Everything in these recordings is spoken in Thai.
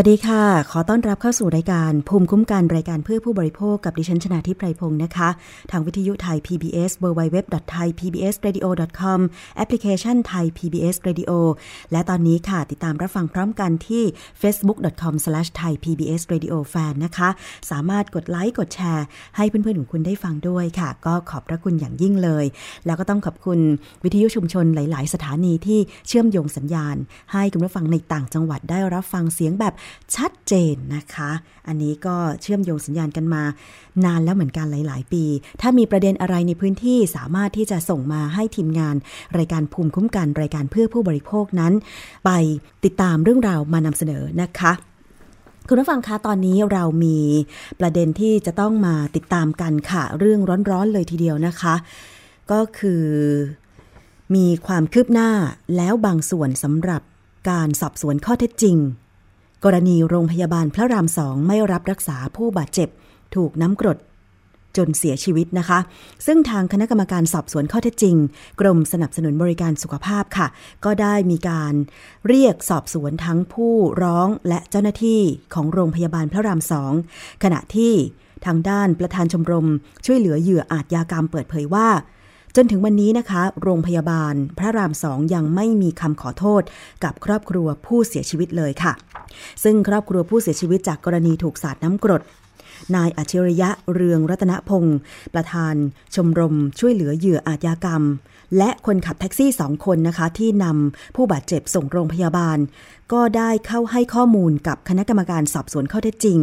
วัสดีค่ะ ขอต้อนรับเข้าสู่รายการภูมิคุ้มกันรายการเพื่อผู้บริโภคกับดิฉันชนาทิพไพรพงศ์นะคะ ทางวิทยุไทย PBS www.thaipbsradio.com แอปพลิเคชันไทย PBS Radio และตอนนี้ค่ะติดตามรับฟังพร้อมกันที่ facebook.com/thaipbsradiofan นะคะ สามารถกดไลค์กดแชร์ ให้เพื่อนๆของคุณได้ฟังด้วยค่ะ ก็ขอบพระคุณอย่างยิ่งเลย แล้วก็ต้องขอบคุณวิทยุชุมชนหลาย ๆ สถานีที่เชื่อมโยงสัญญาณ ให้คุณผู้ฟังในต่างจังหวัดได้รับฟังเสียงแบบชัดเจนนะคะ อันนี้ก็เชื่อมโยงสัญญาณกันมา นานแล้วเหมือนกันหลาย ๆ ปี ถ้ามีประเด็นอะไรในพื้นที่สามารถที่จะส่งมาให้ทีมงาน รายการภูมิคุ้มกันรายการเพื่อผู้บริโภคนั้น ไปติดตามเรื่องราวมานำเสนอนะคะคุณผู้ฟังคะตอนนี้เรามีประเด็นที่จะต้องมาติดตามกันค่ะ เรื่องร้อนๆเลยทีเดียวนะคะ ก็คือมีความคืบหน้าแล้วบางส่วนสำหรับการสอบสวนข้อเท็จจริง กรณีโรงพยาบาลพระรามสองไม่รับรักษาผู้บาดเจ็บ ถูกน้ำกรดจนเสียชีวิตนะคะ ซึ่งทางคณะกรรมการสอบสวนข้อเท็จจริง กรมสนับสนุนบริการสุขภาพค่ะ ก็ได้มีการเรียกสอบสวนทั้งผู้ร้องและเจ้าหน้าที่ของโรงพยาบาลพระรามสองขณะที่ทางด้านประธานชมรม ช่วยเหลือเหยื่ออาชญากรรมเปิดเผยว่า จนถึงวันนี้นะคะ โรงพยาบาลพระรามสองยังไม่มีคำขอโทษกับครอบครัวผู้เสียชีวิตเลยค่ะ ซึ่งครอบครัวผู้เสียชีวิตจากกรณีถูกสาดน้ำกรดนายอัจฉริยะเรืองรัตนพงศ์ประธาน ชมรม ช่วยเหลือเหยื่ออาชญากรรม และคนขับแท็กซี่สองคนนะคะ ที่นำผู้บาดเจ็บส่งโรงพยาบาล ก็ได้เข้าให้ข้อมูลกับคณะกรรมการสอบสวนข้อเท็จจริง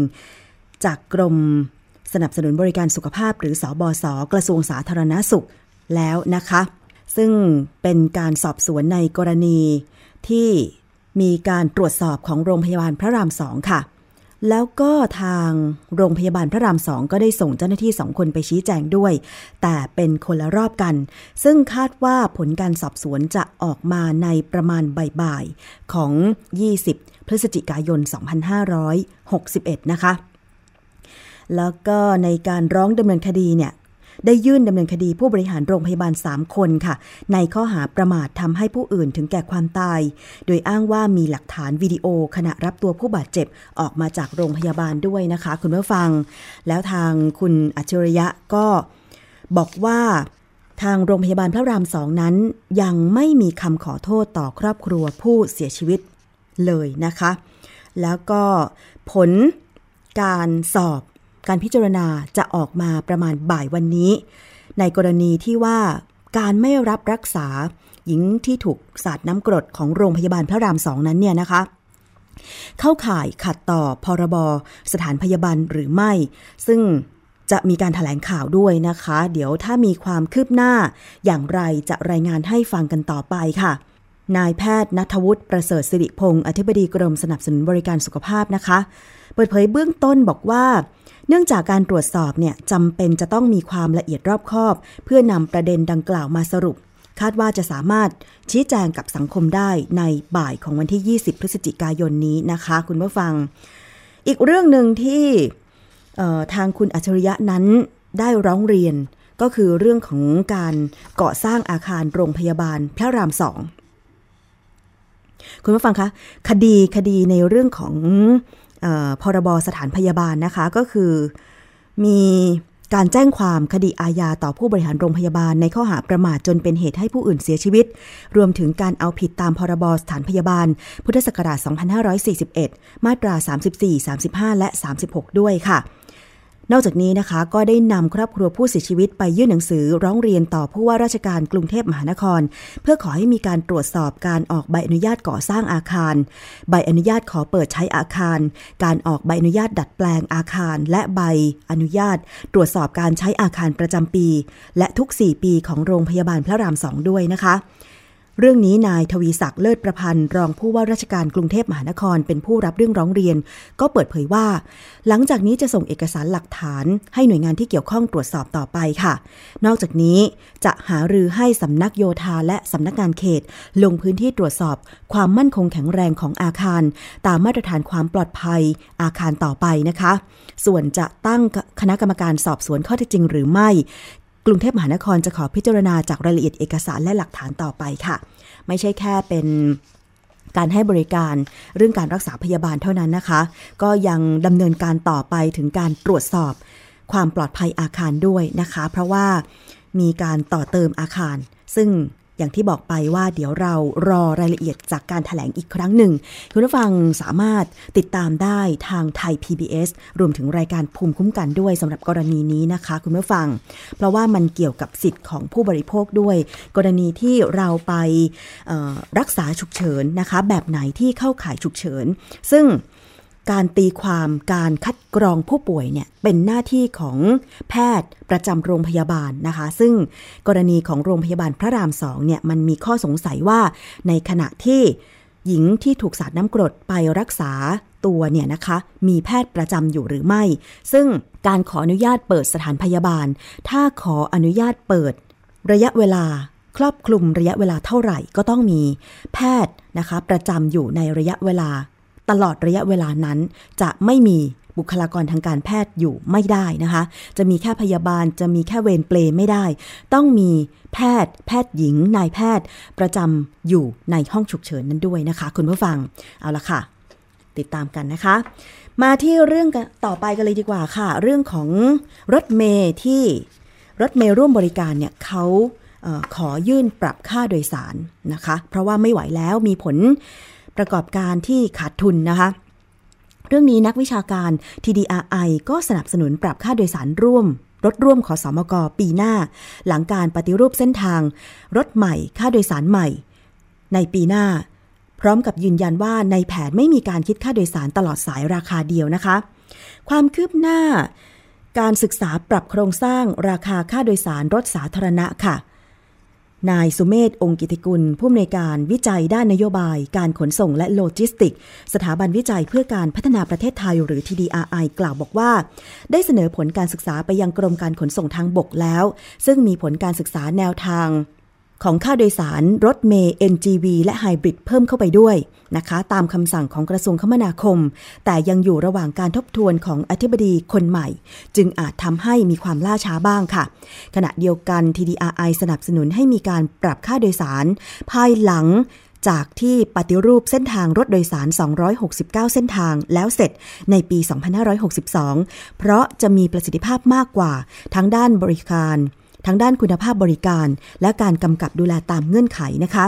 จากกรมสนับสนุนบริการสุขภาพหรือสอบอสกระทรวงสาธารณาสุข แล้วนะคะ ซึ่งเป็นการสอบสวนในกรณีที่มีการตรวจสอบของโรงพยาบาลพระรามสองค่ะ แล้วก็ทางโรงพยาบาลพระรามสองก็ได้ส่งเจ้าหน้าที่สองคนไปชี้แจงด้วย แต่เป็นคนละรอบกัน ซึ่งคาดว่าผลการสอบสวนจะออกมาในประมาณบ่ายๆของ 20 พฤศจิกายน 2561 นะคะ แล้วก็ในการร้องดำเนินคดีเนี่ย ได้ยื่นดำเนินคดีผู้บริหารโรงพยาบาล 3 คนค่ะ ในข้อหาประมาททำให้ผู้อื่นถึงแก่ความตาย โดยอ้างว่ามีหลักฐานวิดีโอขณะรับตัวผู้บาดเจ็บออกมาจากโรงพยาบาลด้วยนะคะ คุณผู้ฟัง แล้วทางคุณอัจฉริยะก็บอกว่าทางโรงพยาบาลพระรามสองนั้น ยังไม่มีคำขอโทษต่อครอบครัวผู้เสียชีวิตเลยนะคะ แล้วก็ผลการสอบ การพิจารณาจะออกมาประมาณบ่ายวันนี้ ในกรณีที่ว่าการไม่รับรักษาหญิงที่ถูกสาดน้ำกรดของโรงพยาบาลพระรามสองนั้นเนี่ยนะคะ เข้าข่ายขัดต่อพรบสถานพยาบาลหรือไม่ ซึ่งจะมีการถแถลงข่าวด้วยนะคะ เดี๋ยวถ้ามีความคืบหน้า อย่างไรจะรายงานให้ฟังกันต่อไปค่ะ นายแพทย์นัทวุฒิประเสริฐสิริพงศ์อธิบดีกรมสนับสนุนบริการสุขภาพนะคะ เปิดเผยเบื้องต้นบอกว่า เนื่องจากการตรวจสอบเนี่ยจำเป็นจะต้องมีความละเอียดรอบคอบ เพื่อนำประเด็นดังกล่าวมาสรุป คาดว่าจะสามารถชี้แจงกับสังคมได้ในบ่ายของวันที่ 20 พฤศจิกายนนี้นะคะ คุณผู้ฟัง อีกเรื่องหนึ่งที่ทางคุณอัจฉริยะนั้นได้ร้องเรียนก็คือเรื่องของการก่อสร้างอาคารโรงพยาบาลพระรามสองคุณผู้ฟังคะ คดีคดีในเรื่องของ พรบสถานพยาบาลนะคะก็คือ มีการแจ้งความคดีอาญาต่อผู้บริหารโรงพยาบาล ในข้อหาประมาทจนเป็นเหตุให้ผู้อื่นเสียชีวิต รวมถึงการเอาผิดตามพรบสถานพยาบาล พุทธศักราช 2541 มาตรา 34 35 และ 36 ด้วยค่ะ นอกจากนี้นะคะก็ได้นำครอบครัวผู้เสียชีวิตไปยื่นหนังสือร้องเรียนต่อผู้ว่าราชการกรุงเทพมหานคร เพื่อขอให้มีการตรวจสอบการออกใบอนุญาตก่อสร้างอาคาร ใบอนุญาตขอเปิดใช้อาคาร การออกใบอนุญาตดัดแปลงอาคาร และใบอนุญาต ตรวจสอบการใช้อาคารประจำปี และทุก 4 ปีของโรงพยาบาลพระรามสองด้วยนะคะ เรื่องนี้นายทวีศักดิ์เลิศประพันธ์รองผู้ว่าราชการกรุงเทพมหานครเป็นผู้รับเรื่องร้องเรียน ก็เปิดเผยว่า หลังจากนี้จะส่งเอกสารหลักฐาน ให้หน่วยงานที่เกี่ยวข้องตรวจสอบต่อไปค่ะ นอกจากนี้จะหารือให้สำนักโยธาและสำนักงานเขต ลงพื้นที่ตรวจสอบความมั่นคงแข็งแรงของอาคาร ตามมาตรฐานความปลอดภัยอาคารต่อไปนะคะ ส่วนจะตั้งคณะกรรมการสอบสวนข้อเท็จจริงหรือไม่ กรุงเทพมหานครจะขอพิจารณาจากรายละเอียดเอกสารและหลักฐานต่อไปค่ะ ไม่ใช่แค่เป็นการให้บริการเรื่องการรักษาพยาบาลเท่านั้นนะคะ ก็ยังดำเนินการต่อไปถึงการตรวจสอบความปลอดภัยอาคารด้วยนะคะ เพราะว่ามีการต่อเติมอาคาร ซึ่ง อย่างที่บอกไปว่าเดี๋ยวเรารอรายละเอียดจากการถแถลงอีกครั้งหนึ่ง คุณผู้ฟังสามารถติดตามได้ทางไทย PBS รวมถึงรายการภูมิคุ้มกันด้วยสำหรับกรณีนี้นะคะ คุณผู้ฟัง เพราะว่ามันเกี่ยวกับสิทธิ์ของผู้บริโภคด้วย กรณีที่เราไปรักษาฉุกเฉินนะคะ แบบไหนที่เข้าข่ายฉุกเฉิน ซึ่ง การตีความการคัดกรองผู้ป่วยเนี่ยเป็นหน้าที่ของแพทย์ประจำโรงพยาบาลนะคะ ซึ่งกรณีของโรงพยาบาลพระรามสองเนี่ยมันมีข้อสงสัยว่าในขณะที่หญิงที่ถูกสาดน้ำกรดไปรักษาตัวเนี่ยนะคะ มีแพทย์ประจำอยู่หรือไม่ ซึ่งการขออนุญาตเปิดสถานพยาบาล ถ้าขออนุญาตเปิด ระยะเวลาครอบคลุมระยะเวลาเท่าไหร่ก็ต้องมีแพทย์นะคะ ประจำอยู่ในระยะเวลา ตลอดระยะเวลานั้น จะไม่มีบุคลากรทางการแพทย์อยู่ไม่ได้นะคะ จะมีแค่พยาบาลจะมีแค่เวรเปลไม่ได้ ต้องมีแพทย์ แพทย์หญิง นายแพทย์ประจำอยู่ในห้องฉุกเฉินนั้นด้วยนะคะ คุณผู้ฟังเอาละค่ะ ติดตามกันนะคะ มาที่เรื่องต่อไปกันเลยดีกว่าค่ะ เรื่องของรถเมย์ที่รถเมย์ร่วมบริการเนี่ยเขาขอยื่นปรับค่าโดยสารนะคะ เพราะว่าไม่ไหวแล้วมีผล ประกอบการที่ขาดทุนนะคะ เรื่องนี้นักวิชาการ TDRI ก็สนับสนุนปรับค่าโดยสารร่วม รถร่วมขอสอมกปีหน้า หลังการปฏิรูปเส้นทาง รถใหม่ค่าโดยสารใหม่ ในปีหน้า พร้อมกับยืนยันว่าในแผนไม่มีการคิดค่าโดยสารตลอดสายราคาเดียวนะคะ ความคืบหน้า การศึกษาปรับโครงสร้างราคาค่าโดยสารรถสาธารณะค่ะ นายสุเมธองค์กิติกุล ผู้อำนวยการวิจัยด้านนโยบาย การขนส่งและโลจิสติก สถาบันวิจัยเพื่อการพัฒนาประเทศไทยหรือ TDRI กล่าวบอกว่า ได้เสนอผลการศึกษาไปยังกรมการขนส่งทางบกแล้ว ซึ่งมีผลการศึกษาแนวทาง ของค่าโดยสารรถเมย์ NGV และไฮบริดเพิ่มเข้าไปด้วยนะคะ ตามคำสั่งของกระทรวงคมนาคม แต่ยังอยู่ระหว่างการทบทวนของอธิบดีคนใหม่ จึงอาจทำให้มีความล่าช้าบ้างค่ะ ขณะเดียวกัน TDRI สนับสนุนให้มีการปรับค่าโดยสาร ภายหลังจากที่ปฏิรูปเส้นทางรถโดยสาร 269 เส้นทางแล้วเสร็จในปี 2562 เพราะจะมีประสิทธิภาพมากกว่าทั้งด้านบริการ ทั้งด้านคุณภาพบริการ และการกำกับดูแลตามเงื่อนไขนะคะ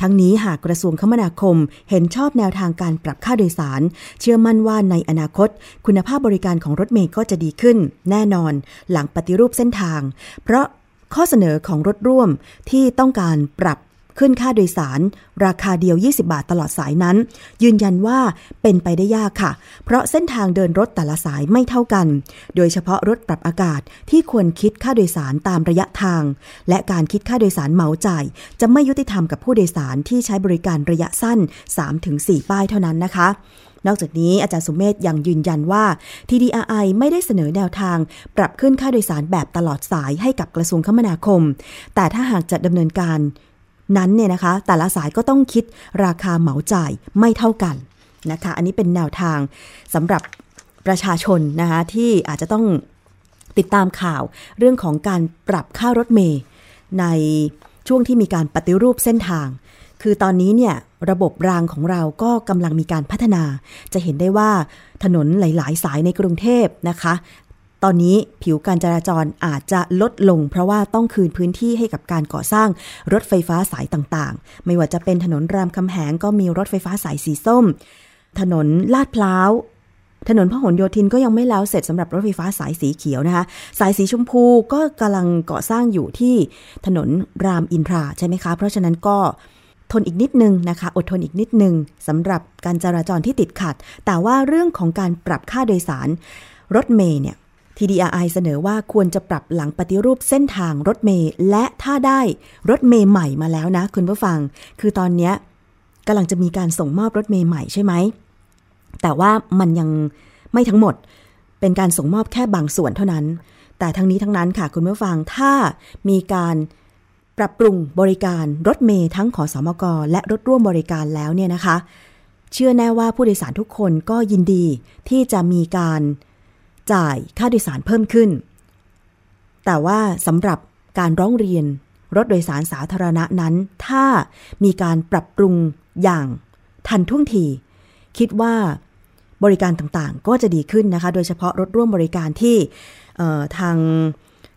ทั้งนี้หากกระทรวงคมนาคมเห็นชอบแนวทางการปรับค่าโดยสาร เชื่อมั่นว่าในอนาคต คุณภาพบริการของรถเมล์ก็จะดีขึ้น แน่นอน หลังปฏิรูปเส้นทาง เพราะข้อเสนอของรถร่วมที่ต้องการปรับ ขึ้นค่าโดยสาร ราคาเดียว 20 บาทตลอดสายนั้น ยืนยันว่าเป็นไปได้ยากค่ะ เพราะเส้นทางเดินรถแต่ละสายไม่เท่ากัน โดยเฉพาะรถปรับอากาศที่ควรคิดค่าโดยสารตามระยะทาง และการคิดค่าโดยสารเหมาจ่าย จะไม่ยุติธรรมกับผู้โดยสารที่ใช้บริการระยะสั้น 3-4 ป้ายเท่านั้นนะคะนอกจากนี้อาจารย์สุมเมธยังยืนยันว่า TDRI ไม่ได้เสนอแนวทาง ปรับขึ้นค่าโดยสารแบบตลอดสายให้กับกระทรวงคมนาคม แต่ถ้าหากจะดำเนินการ นั้นเนี่ยนะคะ แต่ละสายก็ต้องคิดราคาเหมาจ่ายไม่เท่ากันนะคะ อันนี้เป็นแนวทางสำหรับประชาชนนะคะที่อาจจะต้องติดตามข่าวเรื่องของการปรับค่ารถเมย์ในช่วงที่มีการปฏิรูปเส้นทาง คือตอนนี้เนี่ยระบบรางของเราก็กำลังมีการพัฒนา จะเห็นได้ว่าถนนหลาย ๆ สายในกรุงเทพนะคะ ตอนนี้ผิวการจราจรอาจจะลดลง เพราะว่าต้องคืนพื้นที่ให้กับการก่อสร้างรถไฟฟ้าสายต่างๆ ไม่ว่าจะเป็นถนนรามคำแหงก็มีรถไฟฟ้าสายสีส้ม ถนนลาดพร้าวถนนพหลโยธินก็ยังไม่แล้วเสร็จสำหรับรถไฟฟ้าสายสีเขียวนะคะ สายสีชมพูก็กำลังก่อสร้างอยู่ที่ถนนรามอินทราใช่ไหมคะ เพราะฉะนั้นก็ทนอีกนิดนึงนะคะ อดทนอีกนิดนึงสำหรับการจราจรที่ติดขัด แต่ว่าเรื่องของการปรับค่าโดยสาร รถเมย์เนี่ย TDRI เสนอว่าควรจะปรับหลังปฏิรูปเส้นทางรถเมย์และถ้าได้รถเมย์ใหม่มาแล้วนะคุณผู้ฟัง คือตอนนี้กำลังจะมีการส่งมอบรถเมย์ใหม่ใช่ไหม แต่ว่ามันยังไม่ทั้งหมด เป็นการส่งมอบแค่บางส่วนเท่านั้น แต่ทั้งนี้ทั้งนั้นค่ะคุณผู้ฟังถ้ามีการปรับปรุงบริการรถเมย์ทั้งขอสมกและรถร่วมบริการแล้วเนี่ยนะคะ เชื่อแน่ว่าผู้โดยสารทุกคนก็ยินดีที่จะมีการ จ่ายค่าโดยสารเพิ่มขึ้น แต่ว่าสำหรับการร้องเรียนรถโดยสารสาธารณะนั้น ถ้ามีการปรับปรุงอย่างทันท่วงที คิดว่าบริการต่างๆ ก็จะดีขึ้นนะคะ โดยเฉพาะรถร่วมบริการที่ทาง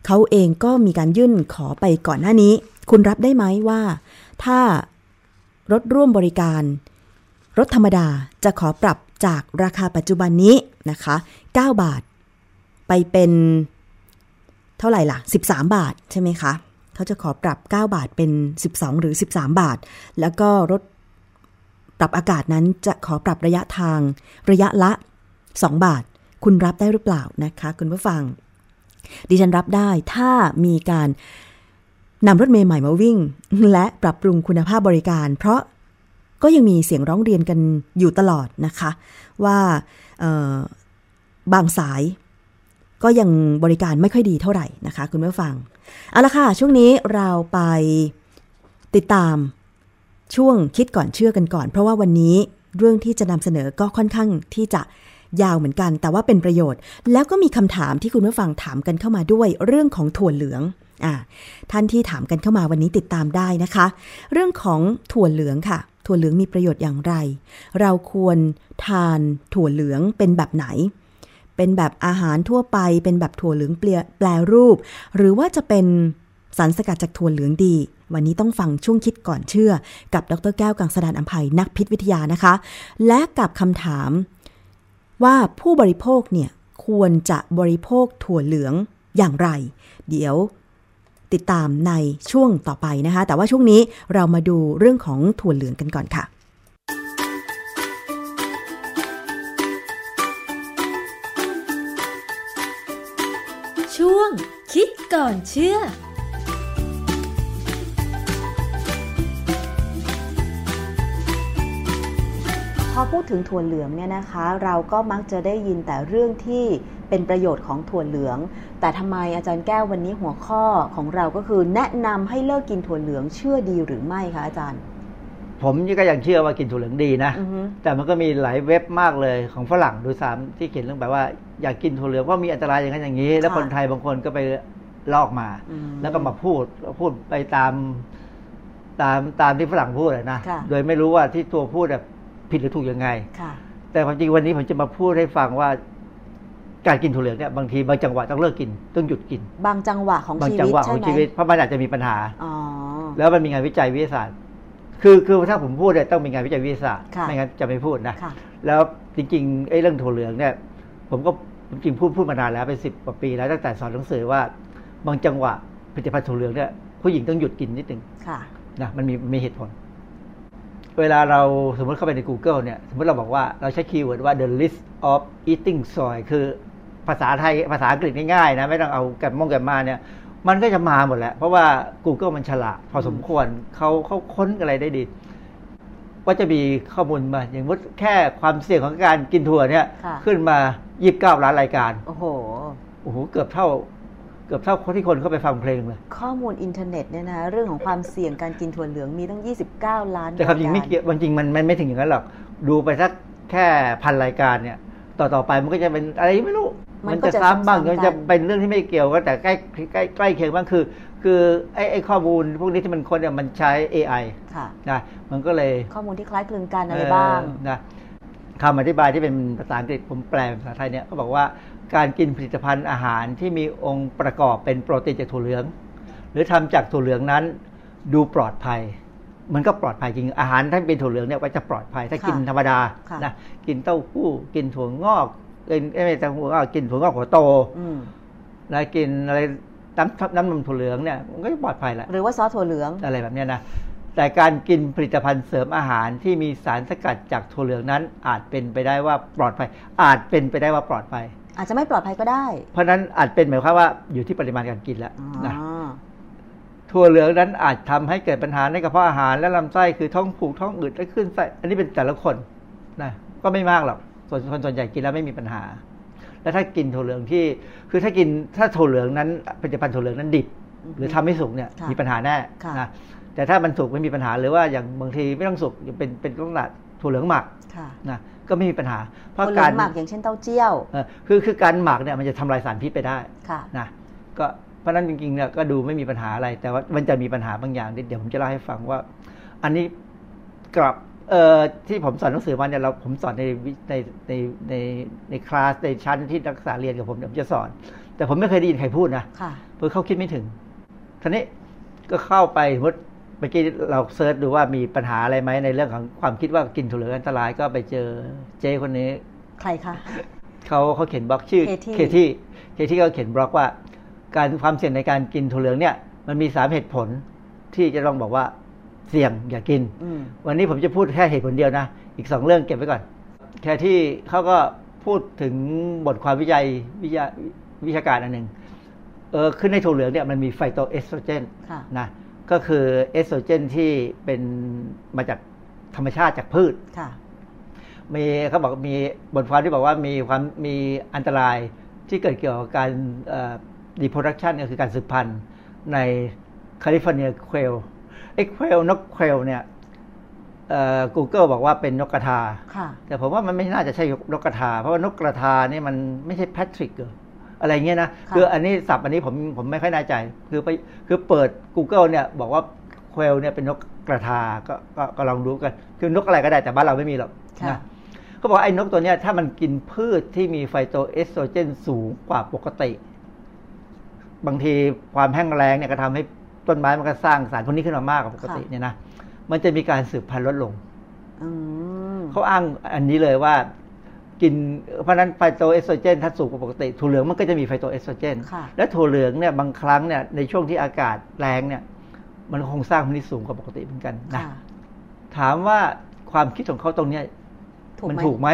เขาเองก็มีการยื่นขอไปก่อนหน้านี้ คุณรับได้ไหมว่า ถ้ารถร่วมบริการ รถธรรมดาจะขอปรับจากราคาปัจจุบันนี้นะคะ 9 บาท ไปเป็นเท่าไหร่ล่ะ 13 บาทใช่ไหมคะ เขาจะขอปรับ 9 บาทเป็น 12 หรือ 13 บาท แล้วก็รถปรับอากาศนั้นจะขอปรับระยะทาง ระยะละ 2 บาท คุณรับได้หรือเปล่านะคะ คุณผู้ฟัง ดิฉันรับได้ถ้ามีการนำรถเมล์ใหม่มาวิ่ง และปรับปรุงคุณภาพบริการ เพราะก็ยังมีเสียงร้องเรียนกันอยู่ตลอดนะคะ ว่าบางสาย ก็ยังบริการไม่ค่อยดีเท่าไหร่นะคะ คุณผู้ฟัง เอาละค่ะ ช่วงนี้เราไปติดตามช่วงคิดก่อนเชื่อกันก่อน เพราะว่าวันนี้เรื่องที่จะนำเสนอก็ค่อนข้างที่จะยาวเหมือนกัน แต่ว่าเป็นประโยชน์ แล้วก็มีคำถามที่คุณผู้ฟังถามกันเข้ามาด้วยเรื่องของถั่วเหลืองอ่าท่านที่ถามกันเข้ามาวันนี้ติดตามได้นะคะ เรื่องของถั่วเหลืองค่ะ ถั่วเหลืองมีประโยชน์อย่างไร เราควรทานถั่วเหลืองเป็นแบบไหน เป็นแบบอาหารทั่วไป เป็นแบบถั่วเหลืองเปลี่ยแปลรูป หรือว่าจะเป็นสารสกัดจากถั่วเหลืองดี วันนี้ต้องฟังช่วงคิดก่อนเชื่อ กับดรแก้วกังสดานอัมภัยนักพิษวิทยานะคะ และกับคำถามว่าผู้บริโภคเนี่ยควรจะบริโภคถั่วเหลืองอย่างไร เดี๋ยวติดตามในช่วงต่อไปนะคะ แต่ว่าช่วงนี้เรามาดูเรื่องของถั่วเหลืองกันก่อนค่ะ คิดก่อนเชื่อ พอพูดถึงถั่วเหลืองเนี่ยนะคะ เราก็มักจะได้ยินแต่เรื่องที่เป็นประโยชน์ของถั่วเหลือง แต่ทำไมอาจารย์แก้ววันนี้หัวข้อของเราก็คือ แนะนำให้เลิกกินถั่วเหลืองเชื่อดีหรือไม่คะอาจารย์ ผมก็ยังเชื่อว่ากินถั่วเหลืองดีนะ แต่มันก็มีหลายเว็บมากเลยของฝรั่งดูซ้ำที่เขียนเรื่องแบบว่าอยากกินถั่วเหลืองเพราะมีอันตรายอย่างนั้นอย่างนี้ แล้วคนไทยบางคนก็ไปลอกมา แล้วก็มาพูดพูดไปตามตามตามที่ฝรั่งพูดนะโดยไม่รู้ว่าที่ตัวพูดแบบผิดหรือถูกยังไงแต่ความจริงวันนี้ผมจะมาพูดให้ฟังว่าการกินถั่วเหลืองเนี่ยบางทีบางจังหวะต้องเลิกกินต้องหยุดกิน บางจังหวะของชีวิตบางจังหวะของชีวิตเพราะมันอาจจะมีปัญหาแล้วมันมีงานวิจัยวิทยาศาสตร์ คือคือถ้าผมพูดเนี่ยต้องมีงานวิจัยวิทยาศาสตร์ไม่งั้นจะไม่พูดนะแล้วจริงๆไอ้เรื่องถั่วเหลืองเนี่ย ผมก็จริงพูดพูดมานานแล้วเป็นสิบกว่าปีแล้วตั้งแต่สอนหนังสือว่าบางจังหวะผลิตภัณฑ์ถั่วเหลืองเนี่ยผู้หญิงต้องหยุดกินนิดนึงนะมันมีมีเหตุผล เวลาเราสมมติเข้าไปใน Google เนี่ย สมมติเราบอกว่าเราใช้คีย์เวิร์ดว่า the list of eating soy คือภาษาไทยภาษาอังกฤษง่ายๆนะ ไม่ต้องเอาแกมมงแกมมาเนี่ย มันก็จะมาหมดแหละ เพราะว่า Google มันฉลาดพอสมควรเขาเขาค้นอะไรได้ดีว่าจะมีข้อมูลมา อย่างมุดแค่ความเสี่ยงของการกินถั่วเนี่ยขึ้นมา 29 ล้านรายการ โอ้โห โอ้โห เกือบเท่า เกือบเท่าที่คนเข้าไปฟังเพลงเลย ข้อมูลอินเทอร์เน็ตเนี่ยนะเรื่องของความเสี่ยงการกินถั่วเหลืองมีตั้ง 29 ล้านแต่ความจริงไม่เกี่ยวจริงมันไม่ถึงอย่างนั้นหรอก ดูไปสักแค่พันรายการเนี่ย ต่อต่อไปมันก็จะเป็นอะไรไม่รู้ มันจะซ้ำบ้างมันจะเป็นเรื่องที่ไม่เกี่ยวกันแต่ใกล้ใกล้ใกล้เคียงบ้างคือ คือไอ้ไอ้ข้อมูลพวกนี้ที่มันคนเนี่ยมันใช้ AI ค่ะนะมันก็เลยข้อมูลที่คล้ายคลึงกันอะไรบ้างนะคำอธิบายที่เป็นภาษาอังกฤษผมแปลภาษาไทยเนี่ยก็บอกว่าการกินผลิตภัณฑ์อาหารที่มีองค์ประกอบเป็นโปรตีนจากถั่วเหลือง หรือทำจากถั่วเหลืองนั้น ดูปลอดภัย มันก็ปลอดภัยจริงอาหารถ้าเป็นถั่วเหลืองเนี่ยก็จะปลอดภัยถ้ากินธรรมดานะกินเต้าหู้กินถั่วงอก กินไม่ใช่ถั่วงอกกินถั่วงอกหัวโตนะกินอะไรน้ำน้ำนมถั่วเหลืองเนี่ยมันก็จะปลอดภัยแหละหรือว่าซอสถั่วเหลืองอะไรแบบนี้นะแต่การกินผลิตภัณฑ์เสริมอาหารที่มีสารสกัดจากถั่วเหลืองนั้น อาจเป็นไปได้ว่าปลอดภัย อาจเป็นไปได้ว่าปลอดภัย อาจจะไม่ปลอดภัยก็ได้ เพราะนั้นอาจเป็นหมายความว่าอยู่ที่ปริมาณการกินแล้วนะถั่วเหลืองนั้นอาจทำให้เกิดปัญหาในกระเพาะอาหารและลำไส้คือท้องผูกท้องอืดและขึ้นไส้อันนี้เป็นแต่ละคนนะก็ไม่มากหรอก ส่วนคนส่วนใหญ่กินแล้วไม่มีปัญหา แล้วถ้ากินถั่วเหลืองที่คือถ้ากินถ้าถั่วเหลืองนั้นผลิตภัณฑ์ถั่วเหลืองนั้นดิบ หรือทำไม่สุกเนี่ยมีปัญหาแน่นะแต่ถ้ามันสุกไม่มีปัญหาหรือว่าอย่างบางทีไม่ต้องสุกเป็นเป็นลักษณะถั่วเหลืองหมักนะก็ไม่มีปัญหา เพราะการหมักอย่างเช่นเต้าเจี้ยวคือคือการหมักเนี่ยมันจะทำลายสารพิษไปได้นะก็เพราะนั้นจริงๆเนี่ยก็ดูไม่มีปัญหาอะไร แต่ว่ามันจะมีปัญหาบางอย่างเดี๋ยวผมจะเล่าให้ฟังว่า อันนี้กลับ เอ่อที่ผมสอนหนังสือมาเนี่ยเราผมสอนในในในในในคลาสในชั้นที่นักศึกษาเรียนกับผมผมจะสอน แต่ผมไม่เคยได้ยินใครพูดนะเพราะเขาคิดไม่ถึงทีนี้ก็เข้าไปเมื่อกี้เรา search ดูว่ามีปัญหาอะไรไหมในเรื่องของความคิดว่ากินถั่วเหลืองอันตรายก็ไปเจอเจ้คนนี้ ใครคะเขาเขาเขียนบล็อกชื่อเคที่เคที่เขาเขียนบล็อกว่า การความเสี่ยงในการกินถั่วเหลืองเนี่ย มันมีสามเหตุผลที่จะต้องบอกว่า เสี่ยงอย่ากิน วันนี้ผมจะพูดแค่เหตุผลเดียวนะ อีกสองเรื่องเก็บไว้ก่อน แค่ที่เขาก็พูดถึงบทความวิจัยวิชาวิชาการอันหนึ่งเออขึ้นในถั่วเหลืองเนี่ยมันมีไฟโตเอสโตรเจนนะก็คือเอสโตรเจนที่เป็นมาจากธรรมชาติจากพืชมีเขาบอกมีบทความที่บอกว่ามีความมีอันตรายที่เกิดเกี่ยวกับการ reproduction ก็คือการสืบพันธุ์ใน California quail ไอ้ quail นก quail เนี่ยกูเกิลบอกว่าเป็นนกกระทา แต่ผมว่ามันไม่น่าจะใช่นกกระทา เพราะว่านกกระทานี่มันไม่ใช่ partridge อะไรเงี้ยนะ คืออันนี้ศัพท์อันนี้ผมผมไม่ค่อยแน่ใจ คือไปคือเปิด Google เนี่ยบอกว่า quail เนี่ยเป็นนกกระทาก็ก็ลองดูกัน คือนกอะไรก็ได้แต่บ้านเราไม่มีหรอกนะเขาบอกไอ้นกตัวเนี้ยถ้ามันกินพืชที่มีไฟโตเอสโตรเจนสูงกว่าปกติ บางทีความแห้งแล้งเนี่ยก็ทำให้ ต้นไม้มันก็สร้างสารพวกนี้ขึ้นมามากกว่าปกติเนี่ยนะมันจะมีการสืบพันธุ์ลดลงเขาอ้างอันนี้เลยว่า กินเพราะนั้นไฟโตเอสโตรเจนถ้าสูงกว่าปกติถั่วเหลืองมันก็จะมีไฟโตเอสโตรเจน และถั่วเหลืองเนี่ยบางครั้งเนี่ยในช่วงที่อากาศแรงเนี่ย มันคงสร้างพวกนี้สูงกว่าปกติเหมือนกันนะถามว่าความคิดของเขาตรงเนี้ยมันถูกไหม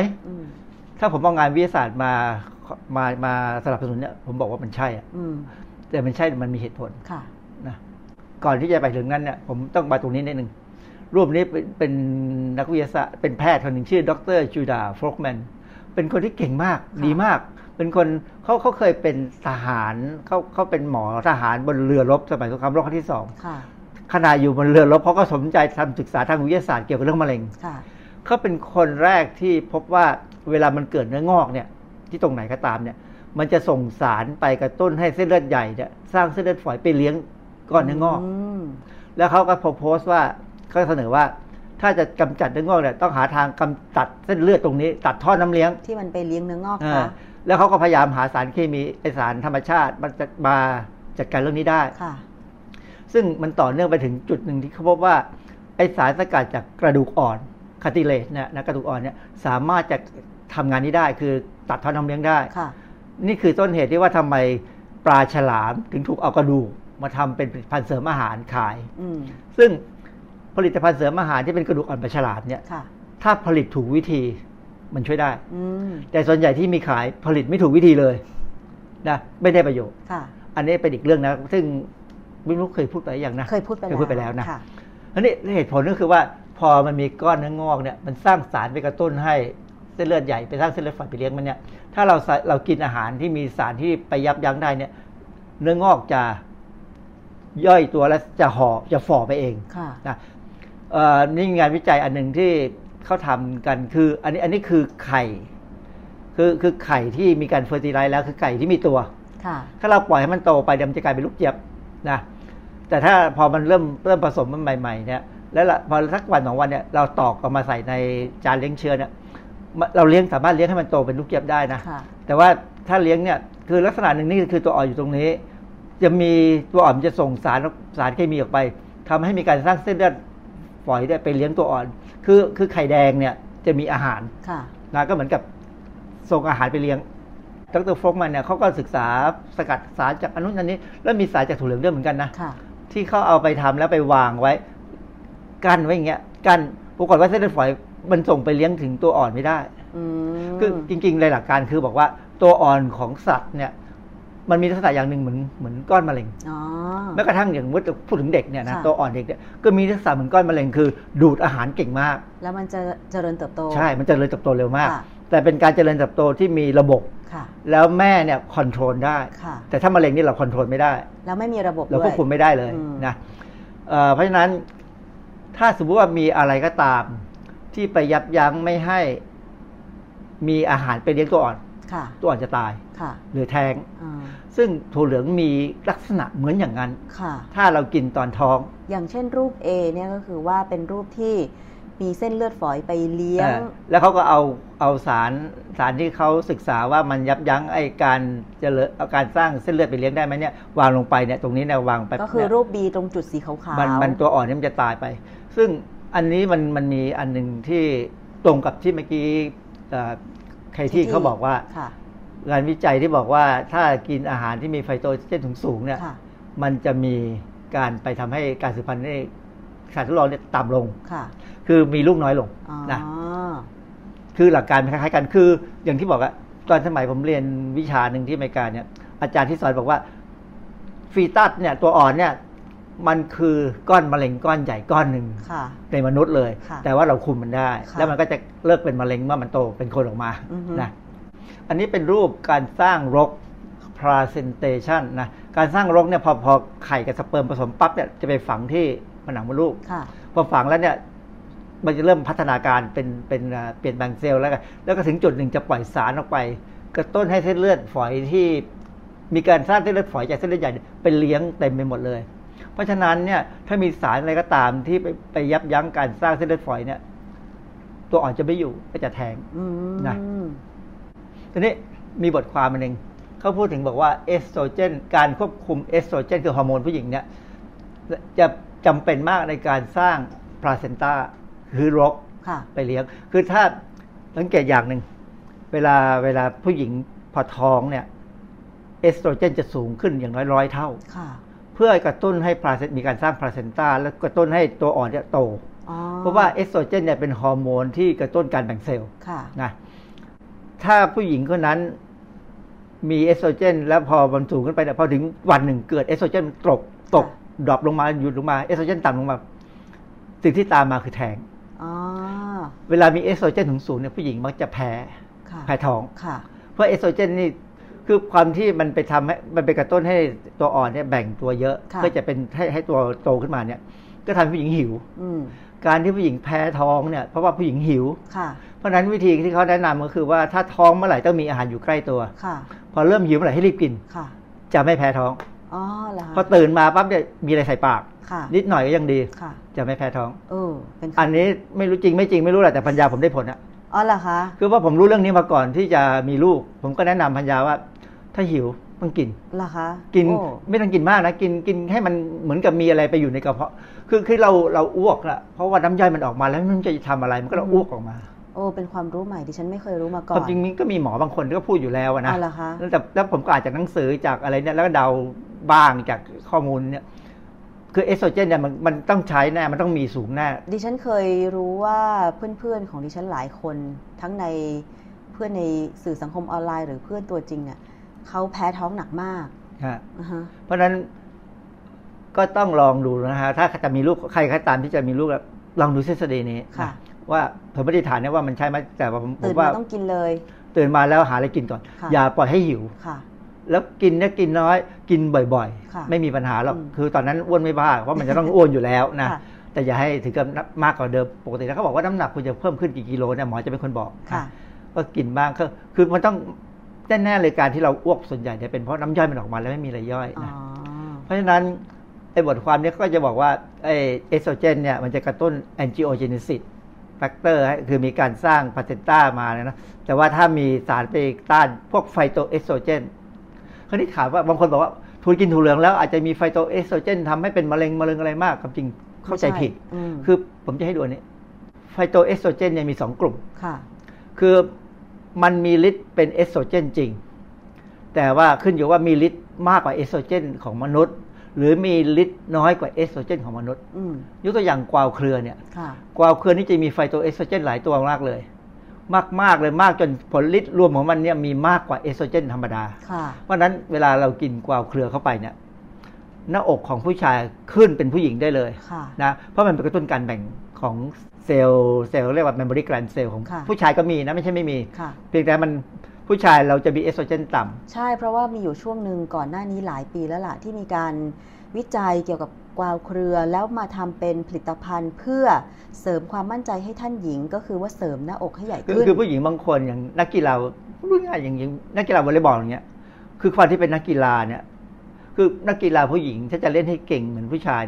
ถ้าผมเอางานวิทยาศาสตร์มามามาสนับสนุนเนี่ยผมบอกว่ามันใช่อะแต่มันใช่มันมีเหตุผลค่ะนะ ก่อนที่จะไปถึงนั้นเนี่ยผมต้องมาตรงนี้นิดนึงรูปนี้เป็นนักวิทยาศาสตร์เป็นแพทย์คนหนึ่งชื่อ ดรจูดาฟลอกแมนเป็นคนที่เก่งมากดีมาก เป็นคนเขาเขาเคยเป็นทหารเขาเขาเป็นหมอทหารบนเรือรบสมัยสงครามโลกครั้งที่สองขณะอยู่บนเรือรบเขาก็สนใจทำศึกษาทางวิทยาศาสตร์เกี่ยวกับเรื่องมะเร็งเขาเป็นคนแรกที่พบว่าเวลามันเกิดเนื้องอกเนี่ย ที่ตรงไหนก็ตามเนี่ย มันจะส่งสารไปกระตุ้นให้เส้นเลือดใหญ่เนี่ยสร้างเส้นเลือดฝอยไปเลี้ยง ก้อนเนื้องอก แล้วเขาก็โพสต์ว่าเขาเสนอว่า ถ้าจะกำจัดเนื้องอกเนี่ยต้องหาทางกำจัดเส้นเลือดตรงนี้ ตัดท่อน้ำเลี้ยง ที่มันไปเลี้ยงเนื้องอกคะแล้วเขาก็พยายามหาสารเคมีไอสารธรรมชาติมามาจัดการเรื่องนี้ได้ค่ะ ซึ่งมันต่อเนื่องไปถึงจุดหนึ่งที่เขาพบว่าไอสารสกัดจากกระดูกอ่อนคาติเลสเนี่ยนะกระดูกอ่อนเนี่ยสามารถจะทำงานนี้ได้ คือตัดท่อน้ำเลี้ยงได้ค่ะนี่คือต้นเหตุที่ว่าทำไมปลาฉลามถึงถูกเอากระดูก มาทำเป็นผลิตภัณฑ์เสริมอาหารขายซึ่งผลิตภัณฑ์เสริมอาหารที่เป็นกระดูกอ่อนปลาฉลามเนี่ยถ้าผลิตถูกวิธีมันช่วยได้แต่ส่วนใหญ่ที่มีขายผลิตไม่ถูกวิธีเลยนะไม่ได้ประโยชน์อันนี้เป็นอีกเรื่องนะซึ่งไม่รู้เคยพูดไปอย่างนะเคยพูดไปแล้วเคยพูดไปแล้วนะอันนี้เหตุผลก็คือว่าพอมันมีก้อนเนื้องอกเนี่ยมันสร้างสารไปกระตุ้นให้เส้นเลือดใหญ่ไปสร้างเส้นเลือดฝอยไปเลี้ยงมันเนี่ยถ้าเราเรากินอาหารที่มีสารที่ไปยับยั้งได้เนี่ย เนื้องอกจะ ย่อยตัวแล้วจะห่อจะฝ่อไปเองนะนี่งานวิจัยอันหนึ่งที่เขาทำกันคือ อันนี้อันนี้คือไข่ คือคือไข่ที่มีการเฟอร์ติไลซ์แล้วคือไก่ที่มีตัวถ้าเราปล่อยให้มันโตไปเดี๋ยวมันจะกลายเป็นลูกเจี๊ยบนะแต่ถ้าพอมันเริ่มเริ่มผสมมันใหม่ ๆ เนี่ย แล้วพอสักวันสองวันเนี่ยเราตอกออกมาใส่ในจานเลี้ยงเชื้อเนี่ยเราเลี้ยงสามารถเลี้ยงให้มันโตเป็นลูกเจี๊ยบได้นะ แต่ว่าถ้าเลี้ยงเนี่ยคือลักษณะหนึ่งนี่คือตัวอ่อนอยู่ตรงนี้ จะมีตัวอ่อนจะส่งสารสารเคมีออกไปทำให้มีการสร้างเส้นเลือดฝอยได้ไปเลี้ยงตัวอ่อน คือคือไข่แดงเนี่ยจะมีอาหารนะก็เหมือนกับส่งอาหารไปเลี้ยงดรฟกมันเนี่ยเขาก็ศึกษาสกัดสารจากอนุนันนี้ แล้วมีสารจากถั่วเหลืองด้วยเหมือนกันนะที่เขาเอาไปทำแล้วไปวางไว้ กั้นไว้อย่างเงี้ยกั้นปรากฏว่าเส้นเลือดฝอยมันส่งไปเลี้ยงถึงตัวอ่อนไม่ได้คือจริงๆในหลักการคือบอกว่าตัวอ่อนของสัตว์เนี่ย มันมีลักษณะอย่างหนึ่งเหมือนเหมือนก้อนมะเร็งแม้กระทั่งอย่างมุดพูดถึงเด็กเนี่ยนะตัวอ่อนเด็กเนี่ยก็มีลักษณะเหมือนก้อนมะเร็งคือ ดูดอาหารเก่งมาก แล้วมันจะเจริญเติบโต ใช่ มันจะเจริญเติบโตเร็วมาก แต่เป็นการเจริญเติบโตที่มีระบบแล้วแม่เนี่ย control ได้ แต่ถ้ามะเร็งนี่เรา control ไม่ได้ แล้วไม่มีระบบเราควบคุมไม่ได้เลยนะเพราะฉะนั้นถ้าสมมติว่ามีอะไรก็ตาม ที่ไปยับยั้งไม่ให้มีอาหารไปเลี้ยงตัวอ่อนตัวอ่อนจะตายหรือแท้ง ซึ่งถั่วเหลืองมีลักษณะเหมือนอย่างนั้นถ้าเรากินตอนท้อง อย่างเช่นรูป A เนี่ยก็คือว่าเป็นรูปที่มีเส้นเลือดฝอยไปเลี้ยง แล้วเขาก็เอาเอาสารสารที่เขาศึกษาว่ามันยับยั้งไอการจะเลเอาการสร้างเส้นเลือดไปเลี้ยงได้ไหมเนี่ยวางลงไปเนี่ยตรงนี้เนี่ยวางไปก็คือรูป B ตรงจุดสีขาวๆมันมันตัวอ่อนนี่มันจะตายไป ซึ่งอันนี้มันมันมีอันหนึ่งที่ตรงกับที่เมื่อกี้ใครที่เขาบอกว่า งานวิจัยที่บอกว่าถ้ากินอาหารที่มีไฟโตเจนสูงเนี่ยมันจะมีการไปทำให้การสืบพันธุ์ในสัตว์ทดลองเนี่ยต่ำลงคือมีลูกน้อยลงนะคือหลักการคล้ายๆกันคือ อย่างที่บอกอะตอนสมัยผมเรียนวิชาหนึ่งที่อเมริกาเนี่ย อาจารย์ที่สอนบอกว่าฟีตัสเนี่ยตัวอ่อนเนี่ยมันคือก้อนมะเร็งก้อนใหญ่ก้อนหนึ่งในมนุษย์เลย แต่ว่าเราคุมมันได้ แล้วมันก็จะเลิกเป็นมะเร็งเมื่อมันโตเป็นคนออกมานะ อันนี้เป็นรูปการสร้างรก presentation นะ การสร้างรกเนี่ยพอพอไข่กับสเปิร์มผสมปั๊บเนี่ยจะไปฝังที่ผนังมดลูก พอฝังแล้วเนี่ยมันจะเริ่มพัฒนาการเป็นเป็นเปลี่ยนแปลงเซลล์แล้วก็แล้วก็ถึงจุดหนึ่งจะปล่อยสารออกไป กระตุ้นให้เส้นเลือดฝอยที่มีการสร้างเส้นเลือดฝอยจากเส้นเลือดใหญ่เป็นเลี้ยงเต็มไปหมดเลย เพราะฉะนั้นเนี่ยถ้ามีสารอะไรก็ตามที่ไปไปยับยั้งการสร้างเส้นเลือดฝอยเนี่ย ตัวอ่อนจะไม่อยู่ก็จะแทงนะ ทีนี้มีบทความอันหนึ่งเขาพูดถึงบอกว่าเอสโตรเจนการควบคุมเอสโตรเจนคือฮอร์โมนผู้หญิงเนี่ยจะจำเป็นมากในการสร้าง placenta คือรกไปเลี้ยง คือถ้าสังเกตอย่างหนึ่ง เวลาเวลาผู้หญิงพอท้องเนี่ย เอสโตรเจนจะสูงขึ้นอย่างน้อยร้อยเท่าเพื่อกระตุ้นให้ placen- มีการสร้าง placenta แล้วกระตุ้นให้ตัวอ่อนเนี่ยโต เพราะว่าเอสโตรเจนเนี่ยเป็นฮอร์โมนที่กระตุ้นการแบ่งเซลล์นะ ถ้าผู้หญิงคนนั้นมีเอสโตรเจน แล้วพอมันสูงขึ้นไปเนี่ยพอถึงวันหนึ่งเกิดเอสโตรเจนตกตก drop ลงมาหยุดลงมาเอสโตรเจนต่ำลงมาสิ่งที่ตามมาคือแท้งเวลามีเอสโตรเจนสูงเนี่ยผู้หญิงมักจะแพ้แพ้ท้องเพราะเอสโตรเจนนี่คือความที่มันไปทำให้มันไปกระตุ้นให้ตัวอ่อนเนี่ยแบ่งตัวเยอะเพื่อจะเป็นให้ให้ตัวโตขึ้นมาเนี่ย ก็ทำให้ผู้หญิงหิว การที่ผู้หญิงแพ้ท้องเนี่ยเพราะว่าผู้หญิงหิว เพราะฉะนั้นวิธีที่เขาแนะนำก็คือว่าถ้าท้องเมื่อไหร่ต้องมีอาหารอยู่ใกล้ตัวพอเริ่มหิวเมื่อไหร่ให้รีบกินจะไม่แพ้ท้องพอตื่นมาปั๊บเนี่ยมีอะไรใส่ปากนิดหน่อยก็ยังดีจะไม่แพ้ท้องอันนี้ไม่รู้จริงไม่จริงไม่รู้แหละแต่ปัญญาผมได้ผลอะอ๋อเหรอคะคือว่าผมรู้เรื่องนี้มาก่อนที่จะมีลูก ผมก็แนะนำพัญญาว่า ถ้าหิว ต้องกินเหรอคะกินไม่ต้องกินมากนะกินกินให้มันเหมือนกับมีอะไรไปอยู่ในกระเพาะ คือคือเราเราอ้วกละเพราะว่าน้ำย่อยมันออกมาแล้วมันจะทำอะไรมันก็เราอ้วกออกมา โอ้เป็นความรู้ใหม่ที่ฉันไม่เคยรู้มาก่อนจริงๆก็มีหมอบางคนก็พูดอยู่แล้วนะอ๋อเหรอคะแต่แล้วผมก็อ่านจากหนังสือจากอะไรเนี่ยแล้วก็เดาบ้างจากข้อมูลเนี่ยคือเอสโตรเจนเนี่ยมันมันต้องใช้แน่มันต้องมีสูงแน่ดิฉันเคยรู้ว่าเพื่อนๆของดิฉันหลายคนทั้งในเพื่อนในสื่อสังคมออนไลน์หรือเพื่อนตัวจริงเนี่ย เขาแพ้ท้องหนักมากเพราะฉะนั้นก็ต้องลองดูนะฮะถ้าจะมีลูกใครใครตามที่จะมีลูกลองดูทฤษฎีนี้ว่าผมไม่ได้ฐานเนี่ยว่ามันใช่ไหมแต่ว่าผมว่าต้องกินเลย ตื่นมาแล้วหาอะไรกินก่อน อย่าปล่อยให้หิวแล้วกินเนี่ยกินน้อย กินบ่อยๆ ไม่มีปัญหาหรอกคือตอนนั้นอ้วนไม่บ้าเพราะมันจะต้องอ้วนอยู่แล้วนะแต่อย่าให้ถึงกับมากกว่าเดิมปกติแล้วเขาบอกว่าน้ำหนักคุณจะเพิ่มขึ้นกี่กิโลเนี่ยหมอจะเป็นคนบอกก็กินบ้างคือคือมันต้อง แน่ๆเลยการที่เราอ้วกส่วนใหญ่เนี่ยเป็นเพราะน้ำย่อยมันออกมาแล้วไม่มีอะไรย่อยนะเพราะฉะนั้นไอ้บทความนี้ก็จะบอกว่าไอ้เอสโตรเจนเนี่ยมันจะกระตุ้น angiogenesis factor คือมีการสร้าง placenta มาเนี่ยนะแต่ว่าถ้ามีสารไปต้านพวกไฟโตเอสโตรเจนคราวนี้ถามว่าบางคนบอกว่าถ้ากินถั่วเหลืองแล้วอาจจะมีไฟโตเอสโตรเจนทำให้เป็นมะเร็งมะเร็งอะไรมากความจริงเข้าใจผิด คือผมจะให้ดูอันนี้ไฟโตเอสโตรเจนเนี่ยมีสองกลุ่มค่ะ คือ มันมีฤทธิ์เป็นเอสโตรเจนจริง แต่ว่าขึ้นอยู่ว่ามีฤทธิ์มากกว่าเอสโตรเจนของมนุษย์ หรือมีฤทธิ์น้อยกว่าเอสโตรเจนของมนุษย์ยกตัวอย่างกวาวเครือเนี่ยกวาวเครือนี่จะมีไฟโตเอสโตรเจนหลายตัวมากเลย มากมากเลยมากจนผลฤทธิ์รวมของมันเนี่ยมีมากกว่าเอสโตรเจนธรรมดาเพราะนั้นเวลาเรากินกวาวเครือเข้าไปเนี่ยหน้าอกของผู้ชายขึ้นเป็นผู้หญิงได้เลยนะเพราะมันเป็นกระตุ้นการแบ่งของ เซลล์เซลล์เรียกว่า memory gland เซลล์ของผู้ชายก็มีนะไม่ใช่ไม่มี เพียงแต่มันผู้ชายเราจะมีเอสโตรเจนต่ำใช่เพราะว่ามีอยู่ช่วงหนึ่งก่อนหน้านี้หลายปีแล้วล่ะ ที่มีการวิจัยเกี่ยวกับกวาวเครือแล้วมาทำเป็นผลิตภัณฑ์เพื่อเสริมความมั่นใจให้ท่านหญิง ก็คือว่าเสริมหน้าอกให้ใหญ่ขึ้นคือผู้หญิงบางคนอย่างนักกีฬาพูดง่ายอย่างยิงนักกีฬาวอลเลย์บอลอย่างเงี้ยคือความที่เป็นนักกีฬาเนี่ยคือนักกีฬาผู้หญิงถ้าจะเล่นให้เก่งเหมือนผู้ชาย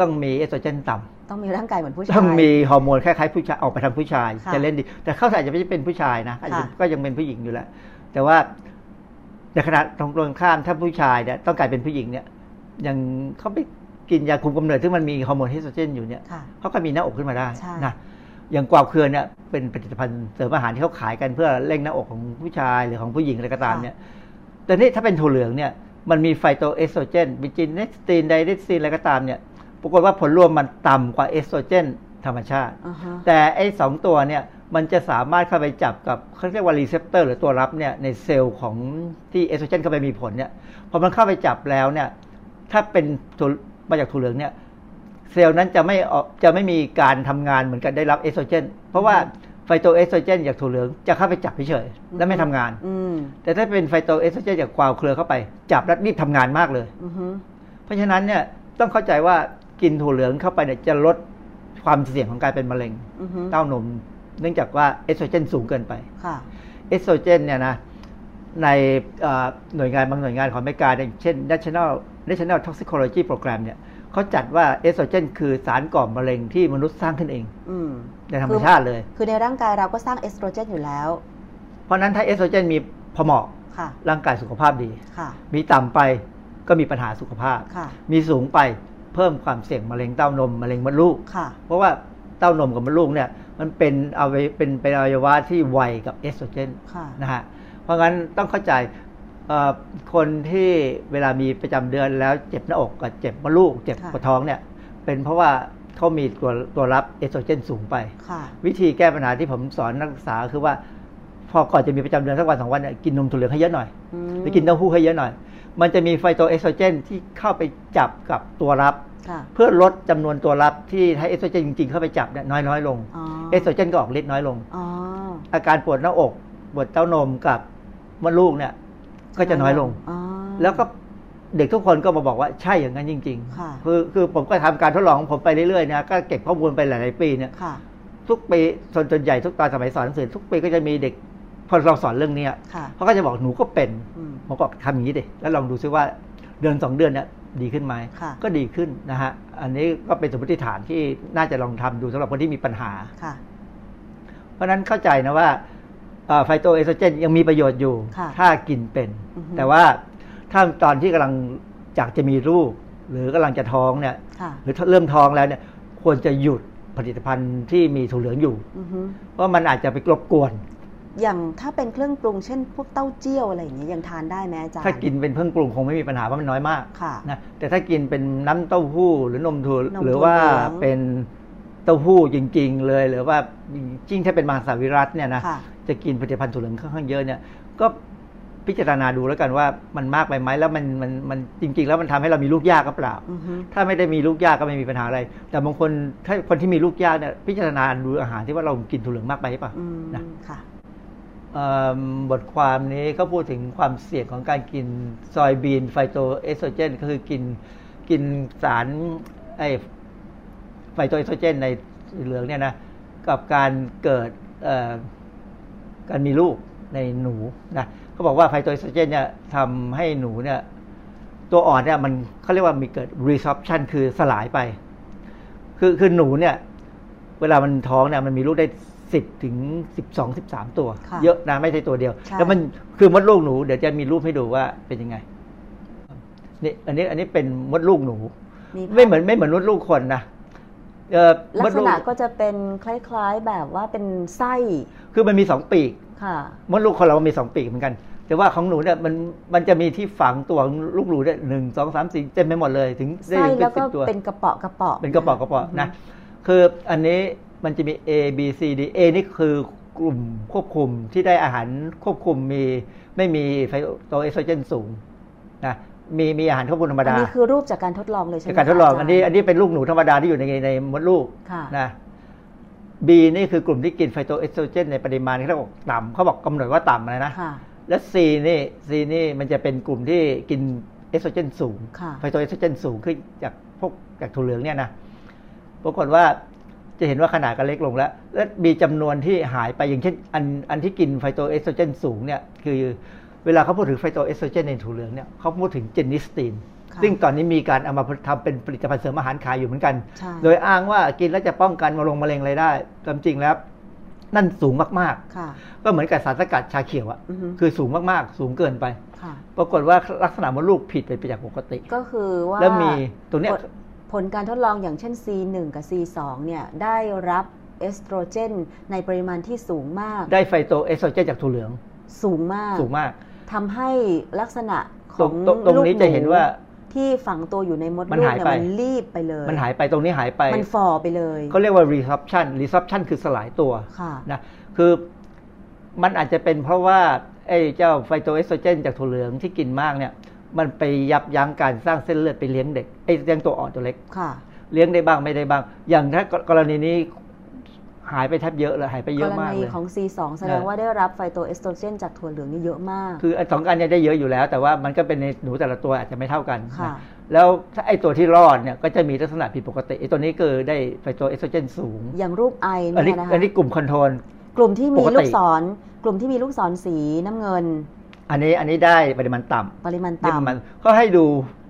ต้องมีเอสโตรเจนต่ำ ต้องมีร่างกายเหมือนผู้ชาย ต้องมีฮอร์โมนคล้ายๆผู้ชายออกไปทางผู้ชาย จะเล่นดี แต่เข้าใส่จะไม่ใช่เป็นผู้ชายนะก็ยังเป็นผู้หญิงอยู่แหละ แต่ว่าในขณะตรงกันข้ามถ้าผู้ชายเนี่ยต้องการเป็นผู้หญิงเนี่ยยังเขาไปกินยาคุมกำเนิดที่มันมีฮอร์โมนเอสโตรเจนอยู่เนี่ยเขาก็มีหน้าอกขึ้นมาได้นะอย่างกวาวเครือเนี่ยเป็นผลิตภัณฑ์เสริมอาหารที่เขาขายกันเพื่อเร่งหน้าอกของผู้ชายหรือของผู้หญิงอะไรก็ตามเนี่ยแต่นี่ถ้าเป็นถั่วเหลืองเนี่ยมันมีไฟโตเอสโตรเจนบิจินเนสตีนไดเรซีนอะไรก็ตามเนี่ย ปรากฏว่าผลรวมมันต่ำกว่าเอสโตรเจนธรรมชาติแต่ไอ้สองตัวเนี่ยมันจะสามารถเข้าไปจับกับเขาเรียกว่า receptor หรือตัวรับเนี่ยในเซลล์ของที่เอสโตรเจนเข้าไปมีผลเนี่ยพอมันเข้าไปจับแล้วเนี่ยถ้าเป็นมาจากถั่วเหลืองเนี่ยเซลล์นั้นจะไม่จะไม่มีการทำงานเหมือนกันได้รับเอสโตรเจนเพราะว่าไฟโตเอสโตรเจนจากถั่วเหลืองจะเข้าไปจับเฉยๆและไม่ทำงานแต่ถ้าเป็นไฟโตเอสโตรเจนจากกวาวเครือเข้าไป จับแล้วรีบทำงานมากเลยเพราะฉะนั้นเนี่ยต้องเข้าใจว่า กินถั่วเหลืองเข้าไปเนี่ยจะลดความเสี่ยงของการเป็นมะเร็งเต้านม เนื่องจากว่าเอสโตรเจนสูงเกินไปเอสโตรเจนเนี่ยนะในหน่วยงานบางหน่วยงานของอเมริกาอย่างเช่น National National Toxicology Program เนี่ยเขาจัดว่าเอสโตรเจน คือสารก่อมะเร็งที่มนุษย์สร้างขึ้นเองในธรรมชาติเลย คือในร่างกายเราก็สร้างเอสโตรเจนอยู่แล้ว เพราะนั้นถ้าเอสโตรเจนมีพอเหมาะร่างกายสุขภาพดีมีต่ำไปก็มีปัญหาสุขภาพ มีสูงไป เพิ่มความเสี่ยงมะเร็งเต้านมมะเร็งมดลูก เพราะว่าเต้านมกับมดลูกเนี่ยมันเป็นเอาไว้เป็นเป็นอวัยวะที่ไวกับเอสโตรเจนนะฮะเพราะงั้นต้องเข้าใจคนที่เวลามีประจำเดือนแล้วเจ็บหน้าอกกับเจ็บมดลูก เจ็บปวดท้องเนี่ยเป็นเพราะว่าเขามีตัวตัวรับเอสโตรเจนสูงไป วิธีแก้ปัญหาที่ผมสอนนักศึกษาคือว่าพอก่อนจะมีประจำเดือนสักวันสองวันเนี่ยกินนมถั่วเหลืองให้เยอะหน่อยหรือกินเต้าหู้ให้เยอะหน่อย มันจะมีไฟโตเอสโตรเจนที่เข้าไปจับกับตัวรับ เพื่อลดจำนวนตัวรับที่ให้เอสโตรเจนจริงๆ เข้าไปจับเนี่ยน้อยน้อยลง เอสโตรเจนก็ออกฤทธิ์น้อยลง อาการปวดหน้าอก ปวดเต้านมกับมดลูกเนี่ยก็จะน้อยลง แล้วก็เด็กทุกคนก็มาบอกว่าใช่อย่างนั้นจริงๆ คือคือผมก็ทำการทดลองของผมไปเรื่อยๆนะก็เก็บข้อมูลไปหลายๆปีเนี่ยทุกปีส่วนใหญ่ทุกตอนสมัยสอนหนังสือทุกปีก็จะมีเด็ก พอเราสอนเรื่องนี้เขาก็จะบอกหนูก็เป็นผมก็ทำอย่างนี้ดิแล้วลองดูซิว่าเดือนสองเดือนเนี่ยดีขึ้นไหมก็ดีขึ้นนะฮะอันนี้ก็เป็นสมมติฐานที่น่าจะลองทำดูสำหรับคนที่มีปัญหาเพราะนั้นเข้าใจนะว่าไฟโตเอสโตรเจนยังมีประโยชน์อยู่ ถ้ากินเป็น แต่ว่าถ้าตอนที่กำลังจากจะมีลูก หรือกำลังจะท้องเนี่ย หรือเริ่มท้องแล้วเนี่ย ควรจะหยุดผลิตภัณฑ์ที่มีถั่วเหลืองอยู่เพราะมันอาจจะไปกลบกวน อย่างถ้าเป็นเครื่องปรุงเช่นพวกเต้าเจี้ยวอะไรอย่างเงี้ยยังทานได้ไหมอาจารย์ถ้ากินเป็นเครื่องปรุงคงไม่มีปัญหาเพราะมันน้อยมากนะแต่ถ้ากินเป็นน้ำเต้าหู้หรือนมถั่วหรือว่าเป็นเต้าหู้จริง ๆ เลยหรือว่าจริงถ้าเป็นมาสาวิรัตเนี่ยนะจะกินผลิตภัณฑ์ถั่วเหลืองค่อนข้างเยอะเนี่ย ก็พิจารณาดูแล้วกันว่ามันมากไปไหมแล้วมันมันมันจริง ๆ แล้วมันทำให้เรามีลูกยากก็เปล่า ถ้าไม่ได้มีลูกยากก็ไม่มีปัญหาอะไร แต่บางคนถ้าคนที่มีลูกยากเนี่ยพิจารณาดูอาหารที่ว่าเรากินถั่วเหลืองมากไปหรือเปล่านะ บทความนี้เขาพูดถึงความเสี่ยงของการกิน soybean phytoestrogen ก็คือกินกินสารไอไฟโตเอสโตรเจนในเหลืองเนี่ยนะกับการเกิดการมีลูกในหนูนะเขาบอกว่าไฟโตเอสโตรเจนเนี่ยทำให้หนูเนี่ยตัวอ่อนเนี่ยมันเขาเรียกว่ามีเกิด resorption คือสลายไป คือคือหนูเนี่ย เวลามันท้องเนี่ยมันมีลูกได้ สิบถึงสิบสองสิบสามตัวเยอะนะไม่ใช่ตัวเดียวแล้วมันคือมดลูกหนูเดี๋ยวจะมีรูปให้ดูว่าเป็นยังไงนี่อันนี้อันนี้เป็นมดลูกหนูไม่เหมือนไม่เหมือนมดลูกคนนะลักษณะก็จะเป็นคล้ายๆแบบว่าเป็นไส้คือมันมีสองปีกมดลูกคนเรามีสองปีกเหมือนกัน แต่ว่าของหนูเนี่ยมันมันจะมีที่ฝังตัวลูกหนูเนี่ยหนึ่งสองสามสี่เต็มไปหมดเลยถึงได้ถึงเป็นสิบตัว เป็นกระเปาะกระเปาะเป็นกระเปาะกระเปาะนะ คืออันนี้ มันจะมี A B C D A นี่คือกลุ่มควบคุมที่ได้อาหารควบคุมมีไม่มีไฟโตเอสโตรเจนสูงนะมีมีอาหารควบคุมธรรมดาอันนี้คือรูปจากการทดลองเลยใช่ไหมจากการทดลองอันนี้อันนี้เป็นลูกหนูธรรมดาที่อยู่ในในมดลูกนะ B นี่คือกลุ่มที่กินไฟโตเอสโตรเจนในปริมาณที่เขาบอกต่ำเขาบอกกำหนดว่าต่ำเลยนะและ C นี่ C นี่มันจะเป็นกลุ่มที่กินเอสโตรเจนสูงไฟโตเอสโตรเจนสูงขึ้นจากพวกจากถั่วเหลืองเนี่ยนะปรากฏว่า จะเห็นว่าขนาดก็เล็กลงแล้ว และมีจำนวนที่หายไปอย่างเช่น อันอันที่กินไฟโตเอสโตรเจนสูงเนี่ยคือเวลาเขาพูดถึงไฟโตเอสโตรเจนในถั่วเหลืองเนี่ยเขาพูดถึง genistein ซึ่งตอนนี้มีการเอามาทำเป็นผลิตภัณฑ์เสริมอาหารขายอยู่เหมือนกัน โดยอ้างว่ากินแล้วจะป้องกันมะเร็งมะเร็งอะไรได้ความจริงแล้วนั่นสูงมากๆ ก็เหมือนกับสารสกัดชาเขียวอะคือสูงมากๆ สูงเกินไป ปรากฏว่าลักษณะมดลูกผิดไปจากปกติ ก็คือว่า แล้วมีตัวเนี้ย ผลการทดลองอย่างเช่น C1 กับ C2 เนี่ยได้รับเอสโตรเจนในปริมาณที่สูงมาก ได้ไฟโตเอสโตรเจนจากถั่วเหลือง สูงมากสูงมากทำให้ลักษณะของตรงนี้จะเห็นว่าที่ฝังตัวอยู่ในมดลูกเนี่ยมันรีบไปเลย มันหายไปตรงนี้หายไป มันฝ่อไปเลยเขาเรียกว่า resorption resorption คือสลายตัวนะคือมันอาจจะเป็นเพราะว่าไอ้เจ้าไฟโตเอสโตรเจนจากถั่วเหลืองที่กินมากเนี่ย มันไปยับยั้งการสร้างเส้นเลือดไปเลี้ยงเด็กไอ้เลี้ยงตัวอ่อนตัวเล็กค่ะ เลี้ยงได้บ้างไม่ได้บ้าง อย่างถ้ากรณีนี้หายไปแทบเยอะเลยหายไปเยอะมากเลยกรณีของ C2 แสดงว่าได้รับไฟโตเอสโตรเจนจากถั่วเหลืองนี่เยอะมาก คือสองอันนี้ได้เยอะอยู่แล้ว แต่ว่ามันก็เป็นในหนูแต่ละตัวอาจจะไม่เท่ากันค่ะแล้วถ้าไอตัวที่รอดเนี่ยก็จะมีลักษณะผิดปกติไอตัวนี้คือได้ไฟโตเอสโตรเจนสูง อย่างรูปไอเนี่ยนะคะอันนี้กลุ่ม control กลุ่มที่มีลูกศร กลุ่มที่มีลูกศรสีน้ำเงิน อันนี้อันนี้ได้ปริมาณต่ำปริมาณต่ำก็ให้ดู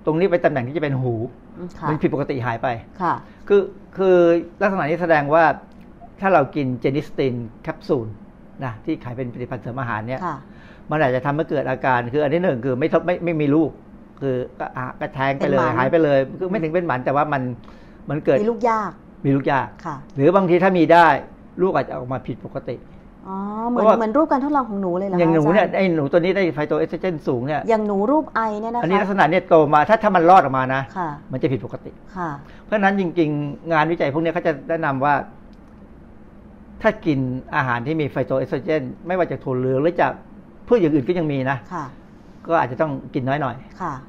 ตรงนี้ไปตำแหน่งที่จะเป็นหูมันผิดปกติหายไป ค่ะ คือคือลักษณะนี้แสดงว่าถ้าเรากิน genistein แคปซูลนะที่ขายเป็นผลิตภัณฑ์เสริมอาหารเนี่ยมันอาจจะทำให้เกิดอาการคืออันที่หนึ่งคือไม่ทบไม่ไม่มีลูก คือก็กระแทงไปเลยหายไปเลยคือไม่ถึงเป็นหมันแต่ว่ามันมันเกิดมีลูกยาก มีลูกยาก ค่ะ หรือบางทีถ้ามีได้ลูกอาจจะออกมาผิดปกติ อ๋อเหมือนเหมือนรูปการทดลองของหนูเลยเหรออย่างหนูเนี่ยไอ้หนูตัวนี้ได้ไฟโตเอสโตรเจนสูงเนี่ยอย่างหนูรูปไอเนี่ยนะคะอันนี้ลักษณะเนี่ยโตมาถ้าถ้ามันรอดออกมานะมันจะผิดปกติค่ะ เพราะฉะนั้นจริง ๆ งานวิจัยพวกนี้เขาจะแนะนำว่า ถ้ากินอาหารที่มีไฟโตเอสโตรเจนไม่ว่าจากถั่วเหลืองหรือจากพืชอย่างอื่นก็ยังมีนะก็อาจจะต้องกินน้อยหน่อย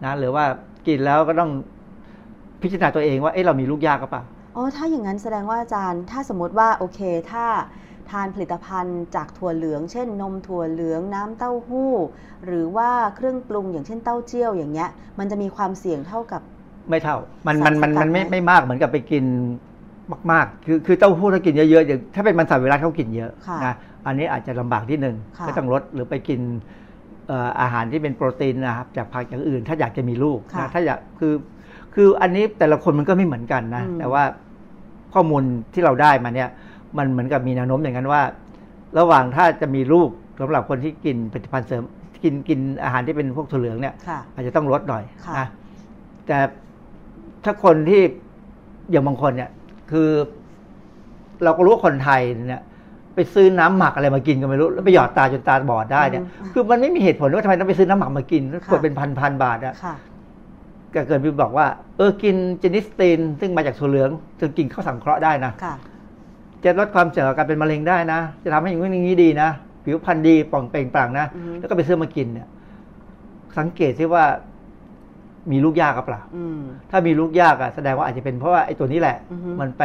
นะหรือว่ากินแล้วก็ต้องพิจารณาตัวเองว่าเอ๊ะเรามีลูกยากหรือเปล่าอ๋อถ้าอย่างนั้นแสดงว่าอาจารย์ ถ้าสมมติว่าโอเค ถ้า ทานผลิตภัณฑ์จากถั่วเหลือง เช่น นมถั่วเหลืองน้ำเต้าหู้ หรือว่าเครื่องปรุงอย่างเช่นเต้าเจี้ยวอย่างเงี้ยมันจะมีความเสี่ยงเท่ากับ ไม่เท่า มันมันมันมันไม่ไม่มากเหมือนกับไปกินมากๆ คือคือเต้าหู้ถ้ากินเยอะๆอย่างถ้าเป็นมันสวิรัตเขากินเยอะนะอันนี้อาจจะลำบากที่หนึ่งก็ต้องลดหรือไปกินอาหารที่เป็นโปรตีนนะครับจากผักอย่างอื่น ถ้าอยากจะมีลูกนะถ้าอยากคือคืออันนี้แต่ละคนมันก็ไม่เหมือนกันนะ แต่ว่าข้อมูลที่เราได้มาเนี่ย มันเหมือนกับมีแนวโน้มอย่างนั้นว่า ระหว่างถ้าจะมีลูกสำหรับคนที่กินผลิตภัณฑ์เสริม กินกินอาหารที่เป็นพวกถั่วเหลืองเนี่ยอาจจะต้องลดหน่อยนะแต่ถ้าคนที่อย่างบางคนเนี่ย คือ เราก็รู้ว่าคนไทยเนี่ย ไปซื้อน้ำหมักอะไรมากินก็ไม่รู้ แล้วไปหยอดตาจนตาบอดได้เนี่ย คือมันไม่มีเหตุผลว่าทำไมต้องไปซื้อน้ำหมักมากินขวดเป็นพันพันบาทอะก็เกิดพี่บอกว่า เออกินเจนิสตินซึ่งมาจากถั่วเหลืองจะกินข้าวสังเคราะห์ได้นะ จะลดความเสี่ยงการเป็นมะเร็งได้นะ จะทำให้อย่างนี้นี้ดีนะ ผิวพรรณดีป่องเปล่งปลั่งนะ แล้วก็ไปซื้อมากินเนี่ย สังเกตซิว่ามีลูกยากรึเปล่าถ้ามีลูกยากอะแสดงว่าอาจจะเป็นเพราะว่าไอ้ตัวนี้แหละ มันไป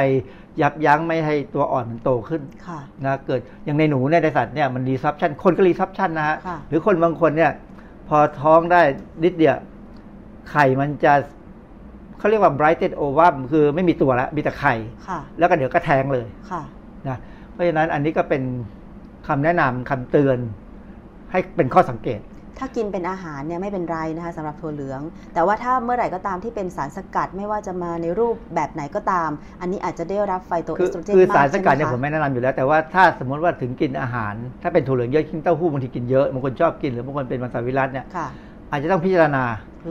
ยับยั้งไม่ให้ตัวอ่อนมันโตขึ้นนะเกิดอย่างในหนูในสัตว์เนี่ยมัน resorption คนก็ resorption นะฮะหรือคนบางคนเนี่ย พอท้องได้นิดเดียวไข่มันจะ เขาเรียกว่า blighted ovum คือไม่มีตัวแล้วมีแต่ไข่แล้วก็เดี๋ยวก็แทงเลยนะเพราะฉะนั้นอันนี้ก็เป็นคำแนะนำคำเตือนให้เป็นข้อสังเกต ถ้ากินเป็นอาหารเนี่ยไม่เป็นไรนะคะสำหรับถั่วเหลือง แต่ว่าถ้าเมื่อไหร่ก็ตามที่เป็นสารสกัดไม่ว่าจะมาในรูปแบบไหนก็ตาม อันนี้อาจจะได้รับไฟโตเอสโตรเจนมากคือสารสกัดเนี่ยผมไม่แนะนำอยู่แล้ว แต่ว่าถ้าสมมติว่าถึงกินอาหาร ถ้าเป็นถั่วเหลืองเยอะกินเต้าหู้บางทีกินเยอะบางคนชอบกินหรือบางคนเป็นมังสวิรัตเนี่ยอาจจะต้องพิจารณา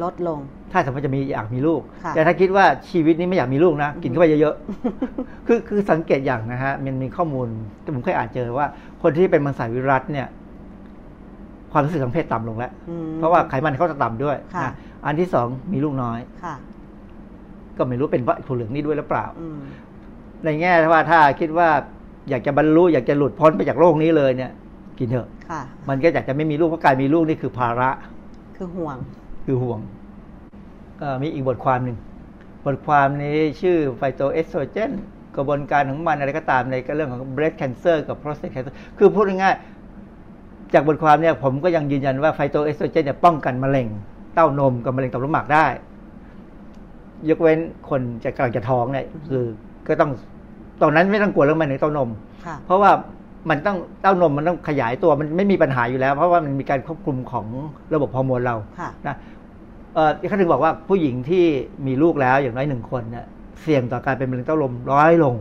ลดลง ถ้าสมมติจะมีอยากมีลูก แต่ถ้าคิดว่าชีวิตนี้ไม่อยากมีลูกนะ กินเข้าไปเยอะๆ คือคือสังเกตอย่างนะฮะ มันมีข้อมูลที่ผมเคยอ่านเจอว่า คนที่เป็นมังสวิรัตเนี่ย ความรู้สึกทางเพศต่ำลงแล้ว เพราะว่าไขมันเขาจะต่ำด้วยนะอันที่สองมีลูกน้อยก็ไม่รู้เป็นเพราะถั่วเหลืองนี่ด้วยหรือเปล่า ในแง่ว่าถ้าคิดว่าอยากจะบรรลุอยากจะหลุดพ้นไปจากโลกนี้เลยเนี่ย กินเถอะมันก็อยากจะไม่มีลูกเพราะการมีลูกนี่คือภาระ คือห่วง คือห่วง ก็มีอีกบทความหนึ่ง บทความนี้ชื่อไฟโตเอสโตรเจนกระบวนการของมันอะไรก็ตามในเรื่องของ breast cancer กับ prostate cancer คือพูดง่ายๆจากบทความเนี่ยผมก็ยังยืนยันว่าไฟโตเอสโตรเจนเนี่ยป้องกันมะเร็งเต้านมกับมะเร็งต่อมลูกหมากได้ ยกเว้นคนจะกำลังจะท้องเนี่ยคือก็ต้องตอนนั้นไม่ต้องกลัวเรื่องมะเร็งเต้านม เพราะว่ามันต้องเต้านมมันต้องขยายตัวมันไม่มีปัญหาอยู่แล้ว เพราะว่ามันมีการควบคุมของระบบฮอร์โมนเรานะ เออเขาถึงบอกว่าผู้หญิงที่มีลูกแล้วอย่างน้อยหนึ่งคนเนี่ยเสี่ยงต่อการเป็นมะเร็งเต้านมร้อยลง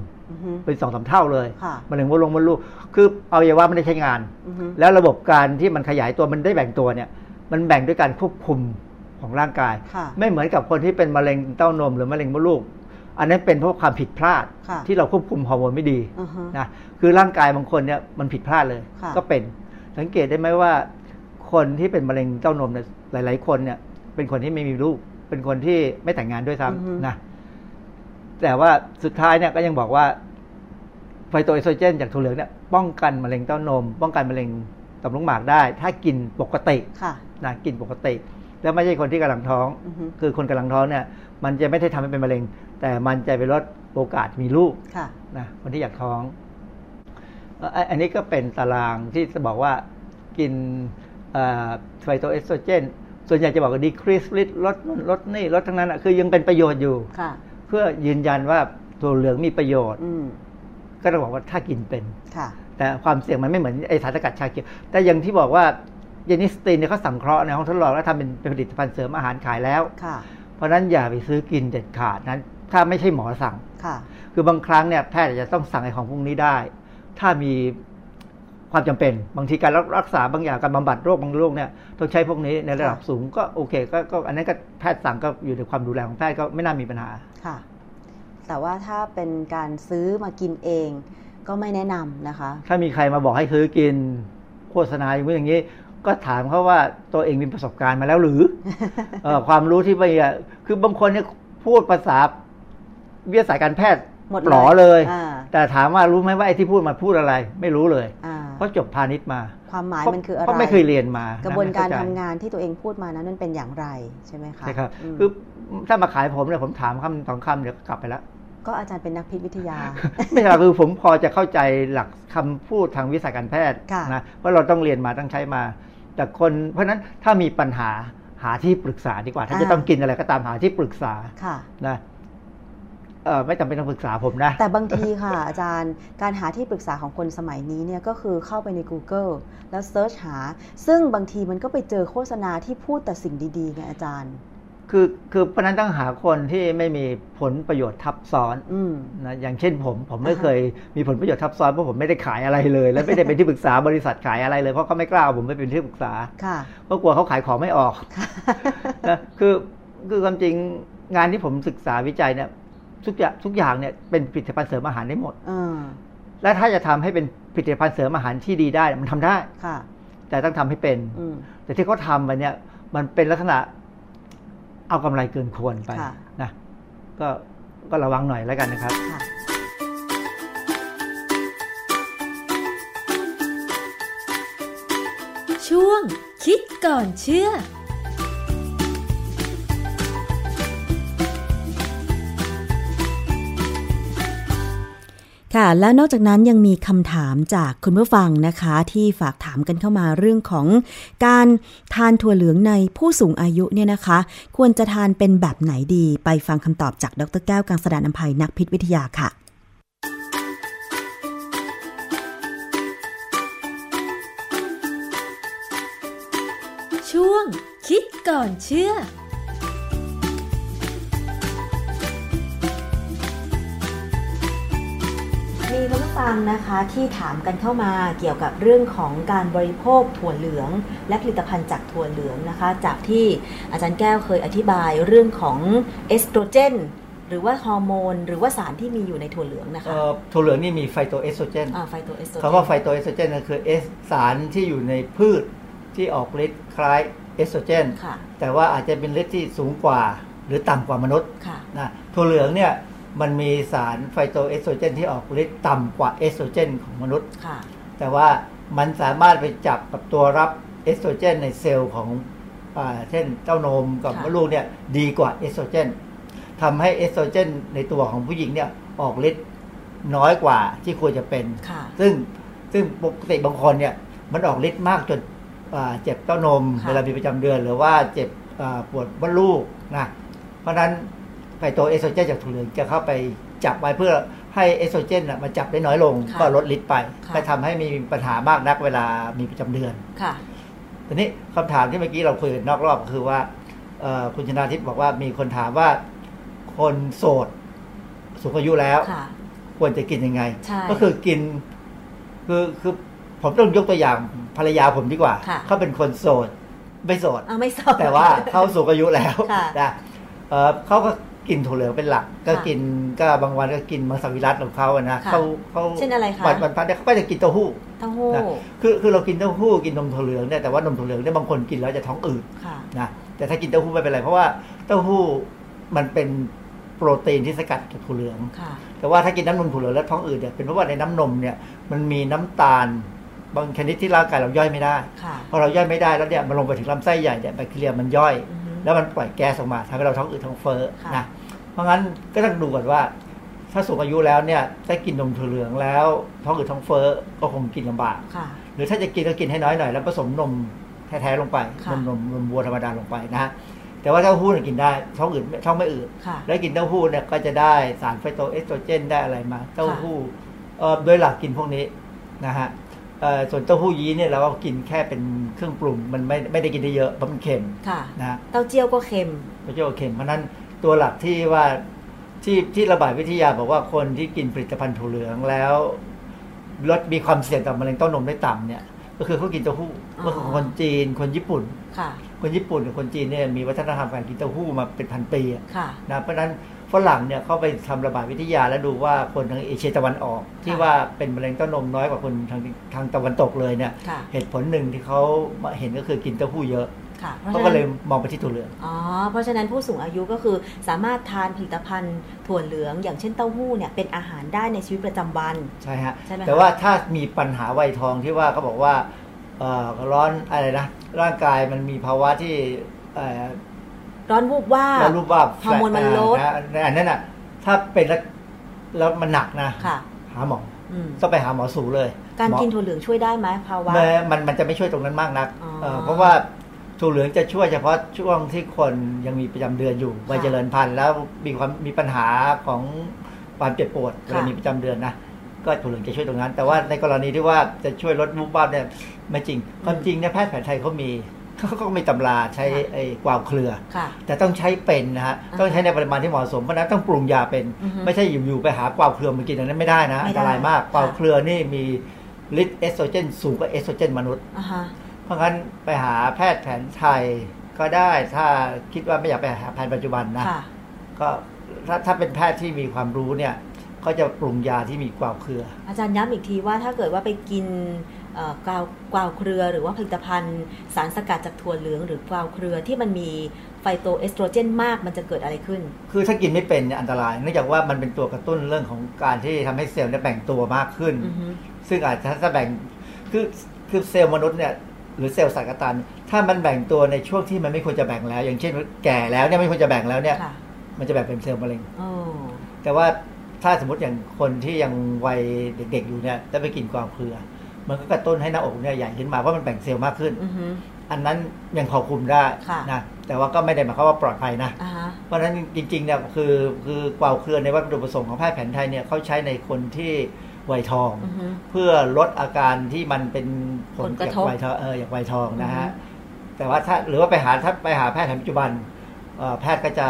เป็นสองสาเท่าเลยมะเร็งมดลงมดลูก คือเอาอย่าว่าไม่ได้ใช้งาน แล้วระบบการที่มันขยายตัวมันได้แบ่งตัวเนี่ย มันแบ่งด้วยการควบคุมของร่างกาย ไม่เหมือนกับคนที่เป็นมะเร็งเต้านมหรือมะเร็งมดลูก อันนั้นเป็นเพราะความผิดพลาดที่เราควบคุมฮอร์โมนไม่ดีนะคือร่างกายบางคนเนี่ยมันผิดพลาดเลย ก็เป็นสังเกตได้ไหมว่า คนที่เป็นมะเร็งเต้านมเนี่ยหลาย ๆ คนเนี่ย เป็นคนที่ไม่มีลูก เป็นคนที่ไม่แต่งงานด้วยซ้ำนะ แต่ว่าสุดท้ายเนี่ยก็ยังบอกว่าไฟโตเอสโตรเจนจากถั่วเหลืองเนี่ยป้องกันมะเร็งเต้านม ป้องกันมะเร็งต่อมลูกหมากได้ ถ้ากินปกตินะกินปกติ แล้วไม่ใช่คนที่กำลังท้อง คือคนกำลังท้องเนี่ย มันจะไม่ได้ทำให้เป็นมะเร็ง แต่มันจะไปลดโอกาสมีลูกนะคนที่อยากท้อง อันนี้ก็เป็นตารางที่จะบอกว่ากินไฟโตเอสโตรเจน ส่วนใหญ่จะบอกว่าดีครีสลดลดนู่นลดนี่ลดทั้งนั้นคือยังเป็นประโยชน์อยู่เพื่อยืนยันว่าตัวเหลืองมีประโยชน์ก็ต้องบอกว่าถ้ากินเป็นแต่ความเสี่ยงมันไม่เหมือนไอสารสกัดชาเขียวแต่อย่างที่บอกว่าเยนิสตีนเนี่ยเขาสังเคราะห์ในห้องทดลองแล้วทำเป็นผลิตภัณฑ์เสริมอาหารขายแล้วเพราะนั้นอย่าไปซื้อกินเด็ดขาดนั้น ถ้าไม่ใช่หมอสั่งคือบางครั้งเนี่ยแพทย์จะต้องสั่งไอ้ของพวกนี้ได้ ถ้ามี ความจำเป็น บางทีการรักษาบางอย่างการบำบัดโรคบางโรคเนี่ยต้องใช้พวกนี้ในระดับสูงก็โอเคก็อันนั้นก็แพทย์สั่งก็อยู่ในความดูแลของแพทย์ก็ไม่น่ามีปัญหาค่ะ แต่ว่าถ้าเป็นการซื้อมากินเองก็ไม่แนะนำนะคะ ถ้ามีใครมาบอกให้ซื้อกินโฆษณาอย่างนี้อย่างนี้ ก็ถามเขาว่าตัวเองมีประสบการณ์มาแล้วหรืออความรู้ที่ไม่คือบางคนเนี่ยพูดภาษาวิทยาศาสตร์การแพทย์หลอเลย แต่ถามว่ารู้ไหมว่าไอ้ที่พูดมาพูดอะไร ไม่รู้เลย เพราะจบพาณิชย์มา ความหมายมันคืออะไรเพราะไม่เคยเรียนมากระบวนการทำงานที่ตัวเองพูดมานั้นมันเป็นอย่างไรใช่ไหมคะใช่ครับคือถ้ามาขายผมเนี่ยผมถามคำสองคำเดี๋ยวกลับไปแล้วก็อาจารย์เป็นนักพิษวิทยา ไม่ใช่คือผมพอจะเข้าใจหลักคำพูดทางวิชาการแพทย์นะเพราะเราต้องเรียนมาต้องใช้มา แต่คนเพราะนั้นถ้ามีปัญหาหาที่ปรึกษาดีกว่า ถ้าจะต้องกินอะไรก็ตามหาที่ปรึกษาค่ะนะเออ ไม่จำเป็นต้องปรึกษาผมนะ แต่บางทีค่ะ อาจารย์การหาที่ปรึกษาของคนสมัยนี้เนี่ยก็คือเข้าไปใน Google แล้วเซิร์ชหา ซึ่งบางทีมันก็ไปเจอโฆษณาที่พูดแต่สิ่งดีๆไงอาจารย์ คือคือเพราะนั้นต้องหาคนที่ไม่มีผลประโยชน์ทับซ้อนนะอย่างเช่นผม ผมไม่เคยมีผลประโยชน์ทับซ้อนเพราะผมไม่ได้ขายอะไรเลย และไม่ได้เป็นที่ปรึกษาบริษัทขายอะไรเลยเพราะเขาไม่กล้าผมไม่เป็นที่ปรึกษาเพราะกลัวเขาขายของไม่ออกนะคือคือความจริงงานที่ผมศึกษาวิจัยเนี่ย ทุกอย่างทุกอย่างเนี่ยเป็นผลิตภัณฑ์เสริมอาหารได้หมดและถ้าจะทำให้เป็นผลิตภัณฑ์เสริมอาหารที่ดีได้มันทำได้แต่ต้องทำให้เป็นแต่ที่เขาทำไปเนี่ย มันเป็นลักษณะเอากำไรเกินควรไปนะก็ก็ระวังหน่อยแล้วกันนะครับช่วงคิดก่อนเชื่อ ค่ะ และนอกจากนั้นยังมีคำถามจากคุณผู้ฟังนะคะ ที่ฝากถามกันเข้ามาเรื่องของการทานถั่วเหลืองในผู้สูงอายุเนี่ยนะคะ ควรจะทานเป็นแบบไหนดี ไปฟังคำตอบจากดรแก้วกังสดานนภัยนักพิษวิทยาค่ะช่วงคิดก่อนเชื่อ มีคุณผู้ฟังนะคะที่ถามกันเข้ามาเกี่ยวกับเรื่องของการบริโภคถั่วเหลือง และผลิตภัณฑ์จากถั่วเหลืองนะคะ จากที่อาจารย์แก้วเคยอธิบายเรื่องของเอสโตรเจนหรือว่าฮอร์โมน หรือว่าสารที่มีอยู่ในถั่วเหลืองนะคะถั่วเหลืองนี่มีไฟโตเอสโตรเจนไฟโตเอสโตรเจนคำว่าไฟโตเอสโตรเจนคือเอสสารที่อยู่ในพืชที่ออกฤทธิ์คล้ายเอสโตรเจนแต่ว่าอาจจะเป็นฤทธิ์ที่สูงกว่า หรือต่ำกว่ามนุษย์นะถั่วเหลืองเนี่ย มันมีสารไฟโตเอสโตรเจนที่ออกฤทธิ์ต่ำกว่าเอสโตรเจนของมนุษย์แต่ว่ามันสามารถไปจับกับตัวรับเอสโตรเจนในเซลล์ของเช่นเต้านมกับมดลูกเนี่ยดีกว่าเอสโตรเจนทำให้เอสโตรเจนในตัวของผู้หญิงเนี่ยออกฤทธิ์น้อยกว่าที่ควรจะเป็น ซึ่งซึ่งปกติบางคนเนี่ยมันออกฤทธิ์มากจนเจ็บเต้านมเวลามีประจำเดือน หรือว่าเจ็บปวดมดลูกนะเพราะนั้น ไฟโตเอสโตรเจนจากถั่วเหลืองจะเข้าไปจับไว้เพื่อให้เอสโตรเจนมาจับได้น้อยลง ก็ลดฤทธิ์ไปไปทำให้มีปัญหามากนักเวลามีประจำเดือนค่ะทีนี้คำถามที่เมื่อกี้เราคุยนอกรอบคือว่าคุณชนาทิพย์บอกว่ามีคนถามว่าคนโสดสูงอายุแล้ว ควรจะกินยังไง ก็คือกิน คือคือผมต้องยกตัวอย่างภรรยาผมดีกว่า เขาเป็นคนโสด ไม่โสดไม่โสดแต่ว่าเขาสูงอายุแล้วนะเขาก็ กินถั่วเหลืองเป็นหลัก ก็กินก็บางวันก็กินมังสวิรัตของเขาอะนะเขาเขาเช่นอะไรคะวันวันพันเขาก็จะกินเต้าหู้เต้าหู้คือคือเรากินเต้าหู้กินนมถั่วเหลืองเนี่ยแต่ว่านมถั่วเหลืองเนี่ยบางคนกินแล้วจะท้องอืดนะแต่ถ้ากินเต้าหู้ไม่เป็นไรเพราะว่าเต้าหู้มันเป็นโปรตีนที่สกัดจากถั่วเหลือง แต่ว่าถ้ากินน้ำนมถั่วเหลืองแล้วท้องอืดเนี่ยเป็นเพราะว่าในน้ำนมเนี่ยมันมีน้ำตาลบางชนิดที่ร่างกายเราย่อยไม่ได้ พอเราย่อยไม่ได้แล้วเนี่ยมันลงไปถึงลำไส้ใหญ่เนี่ยแบคทีเรียมันย่อย แล้วมันปล่อยแก๊สออกมาทำให้เราท้องอืดท้องเฟ้อนะ เพราะงั้นก็ต้องดูก่อนว่า ถ้าสูงอายุแล้วเนี่ยถ้ากินนมถั่วเหลืองแล้วท้องอืดท้องเฟ้อก็คงกินลำบากหรือถ้าจะกินก็กินให้น้อยหน่อยแล้วผสมนมแท้ๆลงไปนมนมนมวัวธรรมดาลงไปนะฮะแต่ว่าเต้าหู้เนี่ยกินได้ท้องอืดท้องไม่อืดแล้วกินเต้าหู้เนี่ยก็จะได้สารไฟโตเอสโตรเจนได้อะไรมา เต้าหู้โดยหลักกินพวกนี้นะฮะส่วนเต้าหู้ยี้เนี่ยเราก็กินแค่เป็นเครื่องปรุงมันไม่ไม่ได้กินได้เยอะเพราะมันเค็มนะเต้าเจี้ยวก็เค็มเต้าเจี้ยวเค็มเพราะนั้น ตัวหลักที่ว่าที่ที่ระบาดวิทยาบอกว่าคนที่กินผลิตภัณฑ์ถั่วเหลืองแล้วลดมีความเสี่ยงต่อมะเร็งเต้านมได้ต่ำเนี่ย ก็คือเขากินเต้าหู้ก็คือคนจีนคนญี่ปุ่นคนญี่ปุ่นกับคนจีนเนี่ยมีวัฒนธรรมการกินเต้าหู้มาเป็นพันปีนะเพราะฉะนั้นฝรั่งเนี่ยเขาไปทำระบาดวิทยาแล้วดูว่าคนทางเอเชียตะวันออก ที่ว่าเป็นมะเร็งเต้านมน้อยกว่าคนทางทางตะวันตกเลยเนี่ยเหตุผลหนึ่งที่เขาเห็นก็คือกินเต้าหู้เยอะ เขาก็เลยมองไปที่ถั่วเหลืองอ๋อเพราะฉะนั้นผู้สูงอายุก็คือสามารถทานผลิตภัณฑ์ถั่วเหลือง อย่างเช่นเต้าหู้เนี่ยเป็นอาหารได้ในชีวิตประจำวันใช่ฮะแต่ว่าถ้ามีปัญหาวัยทองที่ว่าเขาบอกว่าร้อนอะไรนะร่างกายมันมีภาวะที่ร้อนวูบว่าร้อนวูบว่าฮอร์โมนมันลดอันนั้นอะถ้าเป็นแล้วแล้วมันหนักนะหาหมอต้องไปหาหมอสูเลย การกินถั่วเหลืองช่วยได้ไหมภาวะมันมันจะไม่ช่วยตรงนั้นมากนักเพราะว่า ถั่วเหลืองจะช่วยเฉพาะช่วงที่คนยังมีประจำเดือนอยู่วัยเจริญพันธุ์แล้วมีความมีปัญหาของความเจ็บปวดเวลามีประจำเดือนนะก็ถั่วเหลืองจะช่วยตรงนั้น แต่ว่าในกรณีที่ว่าจะช่วยลดวูบวาบเนี่ยไม่จริงความจริงเนี่ยแพทย์แผนไทยเขามีเขาก็มีตำราใช้ไอ้กวาวเครือ แต่ต้องใช้เป็นนะฮะ ต้องใช้ในปริมาณที่เหมาะสม เพราะนั้นต้องปรุงยาเป็น ไม่ใช่อยู่ๆไปหากวาวเครือมากินอันนั้นไม่ได้นะ อันตรายมาก กวาวเครือนี่มีฤทธิ์เอสโตรเจนสูงกว่าเอสโตรเจนมนุษย์ เพราะงั้นไปหาแพทย์แผนไทยก็ได้ถ้าคิดว่าไม่อยากไปหาแพทย์ปัจจุบันนะ ก็ถ้าถ้าเป็นแพทย์ที่มีความรู้เนี่ยก็จะปรุงยาที่มีกวาวเครือ อาจารย์ย้ำอีกทีว่าถ้าเกิดว่าไปกินกวาวกวาวเครือ หรือว่าผลิตภัณฑ์ สารสกัดจากถั่วเหลืองหรือกวาวเครือที่มันมีไฟโตเอสโตรเจนมากมันจะเกิดอะไรขึ้น คือถ้ากินไม่เป็นเนี่ยอันตรายเนื่องจากว่ามันเป็นตัวกระตุ้นเรื่องของการที่ทำให้เซลล์เนี่ยแบ่งตัวมากขึ้น ซึ่งอาจจะถ้าแบ่งคือคือเซลล์มนุษย์เนี่ย หรือเซลล์สัตว์กระตัน ถ้ามันแบ่งตัวในช่วงที่มันไม่ควรจะแบ่งแล้ว อย่างเช่นแก่แล้วเนี่ยไม่ควรจะแบ่งแล้วเนี่ย มันจะแบ่งเป็นเซลล์มะเร็งแต่ว่าถ้าสมมติอย่างคนที่ยังวัยเด็ก ๆ อยู่เนี่ยจะไปกินกวางเครือ มันก็กระตุ้นให้หน้าอกเนี่ยใหญ่ขึ้นมาเพราะมันแบ่งเซลล์มากขึ้นอันนั้นยังพอคุมได้นะแต่ว่าก็ไม่ได้หมายความว่าปลอดภัยนะ เพราะฉะนั้นจริงๆเนี่ยคือคือกวาวเครือในวัตถุประสงค์ของแพทย์แผนไทยเนี่ยเขาใช้ในคนที่ วัยทอง เพื่อลดอาการที่มันเป็นผลจากวัยทองเอออย่างวัยทองนะฮะแต่ว่าถ้าหรือว่าไปหาถ้าไปหาแพทย์แผนปัจจุบันแพทย์ก็จะ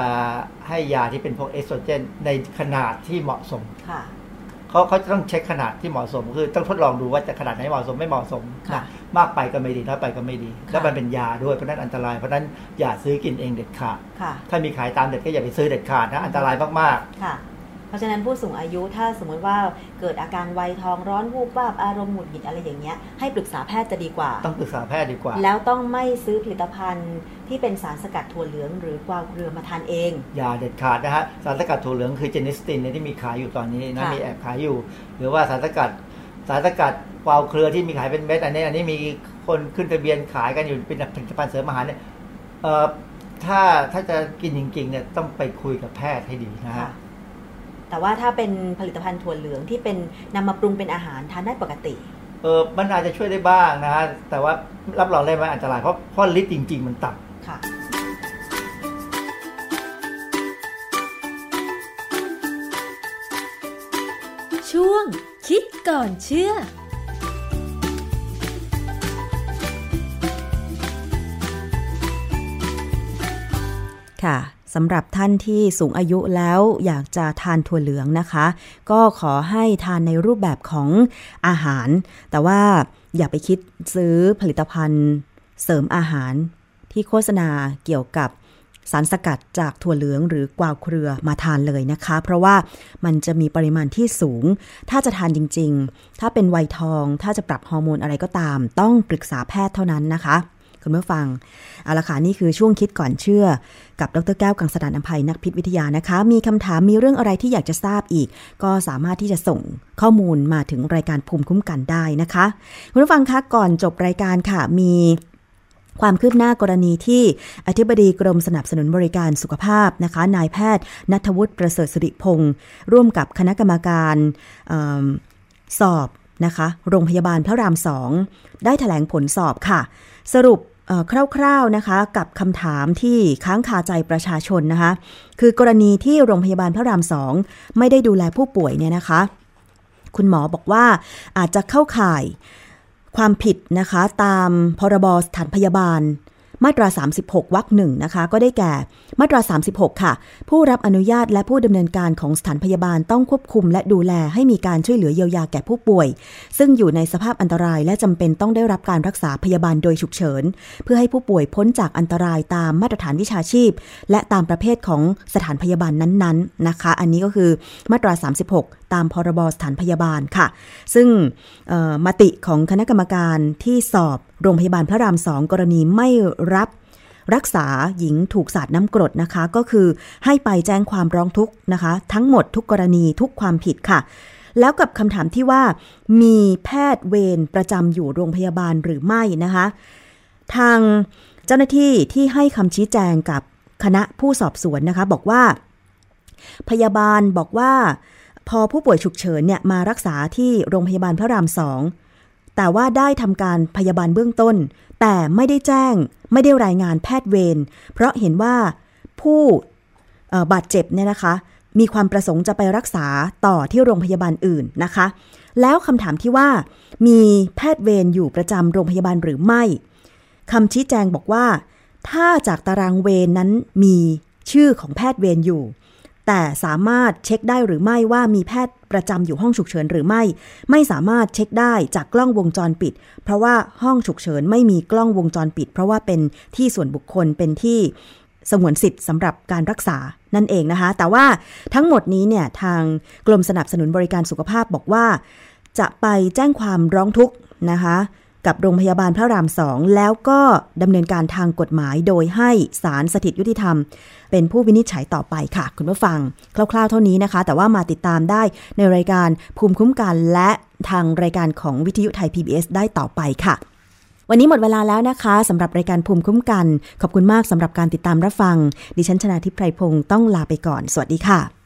ให้ยาที่เป็นพวกเอสโตรเจนในขนาดที่เหมาะสมเขาเขาจะต้องเช็คขนาดที่เหมาะสม คือต้องทดลองดูว่าจะขนาดไหนเหมาะสมไม่เหมาะสมนะมากไปก็ไม่ดีน้อยไปก็ไม่ดี แล้วมันเป็นยาด้วยเพราะนั้นอันตรายเพราะนั้นอย่าซื้อกินเองเด็ดขาดถ้ามีขายตามเด็ดก็อย่าไปซื้อเด็ดขาดนะอันตรายมากๆ เพราะฉะนั้นผู้สูงอายุถ้าสมมติว่าเกิดอาการวัยทองร้อนวูบวาบอารมณ์หงุดหงิดอะไรอย่างเงี้ยให้ปรึกษาแพทย์จะดีกว่า ต้องปรึกษาแพทย์ดีกว่า แล้วต้องไม่ซื้อผลิตภัณฑ์ที่เป็นสารสกัดถั่วเหลือง หรือกวาวเครือมาทานเอง อย่าเด็ดขาดนะฮะสารสกัดถั่วเหลืองคือเจนิสตินที่มีขายอยู่ตอนนี้นะมีแอบขายอยู่ หรือว่าสารสกัดสารสกัดกวาวเครือที่มีขายเป็นเม็ดอันนี้อันนี้มีคนขึ้นทะเบียนขายกันอยู่เป็นผลิตภัณฑ์เสริมอาหารเนี่ยถ้าถ้าจะกินจริงๆเนี่ยต้องไปคุยกับแพทย์ให้ดีนะฮะ แต่ว่าถ้าเป็นผลิตภัณฑ์ถั่วเหลืองที่เป็นนำมาปรุงเป็นอาหารทานได้ปกติ เออมันอาจจะช่วยได้บ้างนะฮะแต่ว่ารับรองได้ไหมอันตรายเพราะเพราะฤทธิ์จริง ๆ มันต่ำค่ะช่วงคิดก่อนเชื่อ ค่ะ สำหรับท่านที่สูงอายุแล้วอยากจะทานถั่วเหลืองนะคะ ก็ขอให้ทานในรูปแบบของอาหาร แต่ว่าอย่าไปคิดซื้อผลิตภัณฑ์เสริมอาหารที่โฆษณาเกี่ยวกับสารสกัดจากถั่วเหลืองหรือกวาวเครือมาทานเลยนะคะ เพราะว่ามันจะมีปริมาณที่สูง ถ้าจะทานจริง ๆ ถ้าเป็นวัยทอง ถ้าจะปรับฮอร์โมนอะไรก็ตาม ต้องปรึกษาแพทย์เท่านั้นนะคะ คุณผู้ฟังเอาละค่ะนี่คือช่วงคิดก่อนเชื่อ กับดรแก้วกังสดานอภัยนักพิษวิทยานะคะ มีคำถามมีเรื่องอะไรที่อยากจะทราบอีก ก็สามารถที่จะส่งข้อมูลมาถึงรายการภูมิคุ้มกันได้นะคะ คุณผู้ฟังคะก่อนจบรายการค่ะมีความคืบหน้ากรณีที่อธิบดีกรมสนับสนุนบริการสุขภาพนะคะ นายแพทย์นัทวุฒิประเสริฐสิริพงศ์ร่วมกับคณะกรรมการอสอบนะคะ โรงพยาบาลพระรามสองได้ถแถลงผลสอบค่ะ สรุป คร่าวๆนะคะกับคำถามที่ค้างคาใจประชาชนนะคะคือกรณีที่โรงพยาบาลพระรามสองไม่ได้ดูแลผู้ป่วยเนี่ยนะคะ คุณหมอบอกว่าอาจจะเข้าข่ายความผิดนะคะตามพรบสถานพยาบาล มาตรา 36 วรรคหนึ่งนะคะ ก็ได้แก่ มาตรา 36 ค่ะ ผู้รับอนุญาตและผู้ดำเนินการของสถานพยาบาลต้องควบคุม และดูแลให้มีการช่วยเหลือเยียวยาแก่ผู้ป่วย ซึ่งอยู่ในสภาพอันตราย และจำเป็นต้องได้รับการรักษาพยาบาลโดยฉุกเฉิน เพื่อให้ผู้ป่วยพ้นจากอันตรายตามมาตรฐานวิชาชีพ และตามประเภทของสถานพยาบาลนั้นๆนะคะ อันนี้ก็คือมาตรา 36 ตามพรบสถานพยาบาลค่ะ ซึ่งมติของคณะกรรมการที่สอบ โรงพยาบาลพระรามสองกรณีไม่รับรักษาหญิงถูกสาดน้ำกรดนะคะ ก็คือให้ไปแจ้งความร้องทุกข์นะคะ ทั้งหมดทุกกรณีทุกความผิดค่ะ แล้วกับคำถามที่ว่า มีแพทย์เวรประจำอยู่โรงพยาบาลหรือไม่นะคะ ทางเจ้าหน้าที่ที่ให้คำชี้แจงกับคณะผู้สอบสวนนะคะ บอกว่า พยาบาลบอกว่า พอผู้ป่วยฉุกเฉินเนี่ยมารักษาที่โรงพยาบาลพระรามสอง แต่ว่าได้ทำการพยาบาลเบื้องต้น แต่ไม่ได้แจ้งไม่ได้รายงานแพทย์เวรเพราะเห็นว่าผู้บาดเจ็บเนี่ยนะคะ มีความประสงค์จะไปรักษาต่อที่โรงพยาบาลอื่นนะคะ แล้วคำถามที่ว่ามีแพทย์เวรอยู่ประจำโรงพยาบาลหรือไม่คำชี้แจงบอกว่า ถ้าจากตารางเวรนนั้นมีชื่อของแพทย์เวรอยู่ แต่สามารถเช็คได้หรือไม่ว่ามีแพทย์ประจำอยู่ห้องฉุกเฉินหรือไม่ ไม่สามารถเช็คได้จากกล้องวงจรปิด เพราะว่าห้องฉุกเฉินไม่มีกล้องวงจรปิด เพราะว่าเป็นที่ส่วนบุคคลเป็นที่สงวนสิทธิ์สำหรับการรักษานั่นเองนะคะ แต่ว่าทั้งหมดนี้เนี่ยทางกรมสนับสนุนบริการสุขภาพบอกว่า จะไปแจ้งความร้องทุกข์นะคะ กับโรงพยาบาลพระรามสองแล้วก็ดำเนินการทางกฎหมายโดยให้ศาลสถิตยุติธรรม เป็นผู้วินิจฉัยต่อไปค่ะ คุณผู้ฟัง คร่าวๆเท่านี้นะคะ แต่ว่ามาติดตามได้ในรายการภูมิคุ้มกันและทางรายการของวิทยุไทย PBS ได้ต่อไปค่ะวันนี้หมดเวลาแล้วนะคะสำหรับรายการภูมิคุ้มกัน ขอบคุณมากสำหรับการติดตามรับฟัง ดิฉันชนะทิพไพรพงศ์ต้องลาไปก่อน สวัสดีค่ะ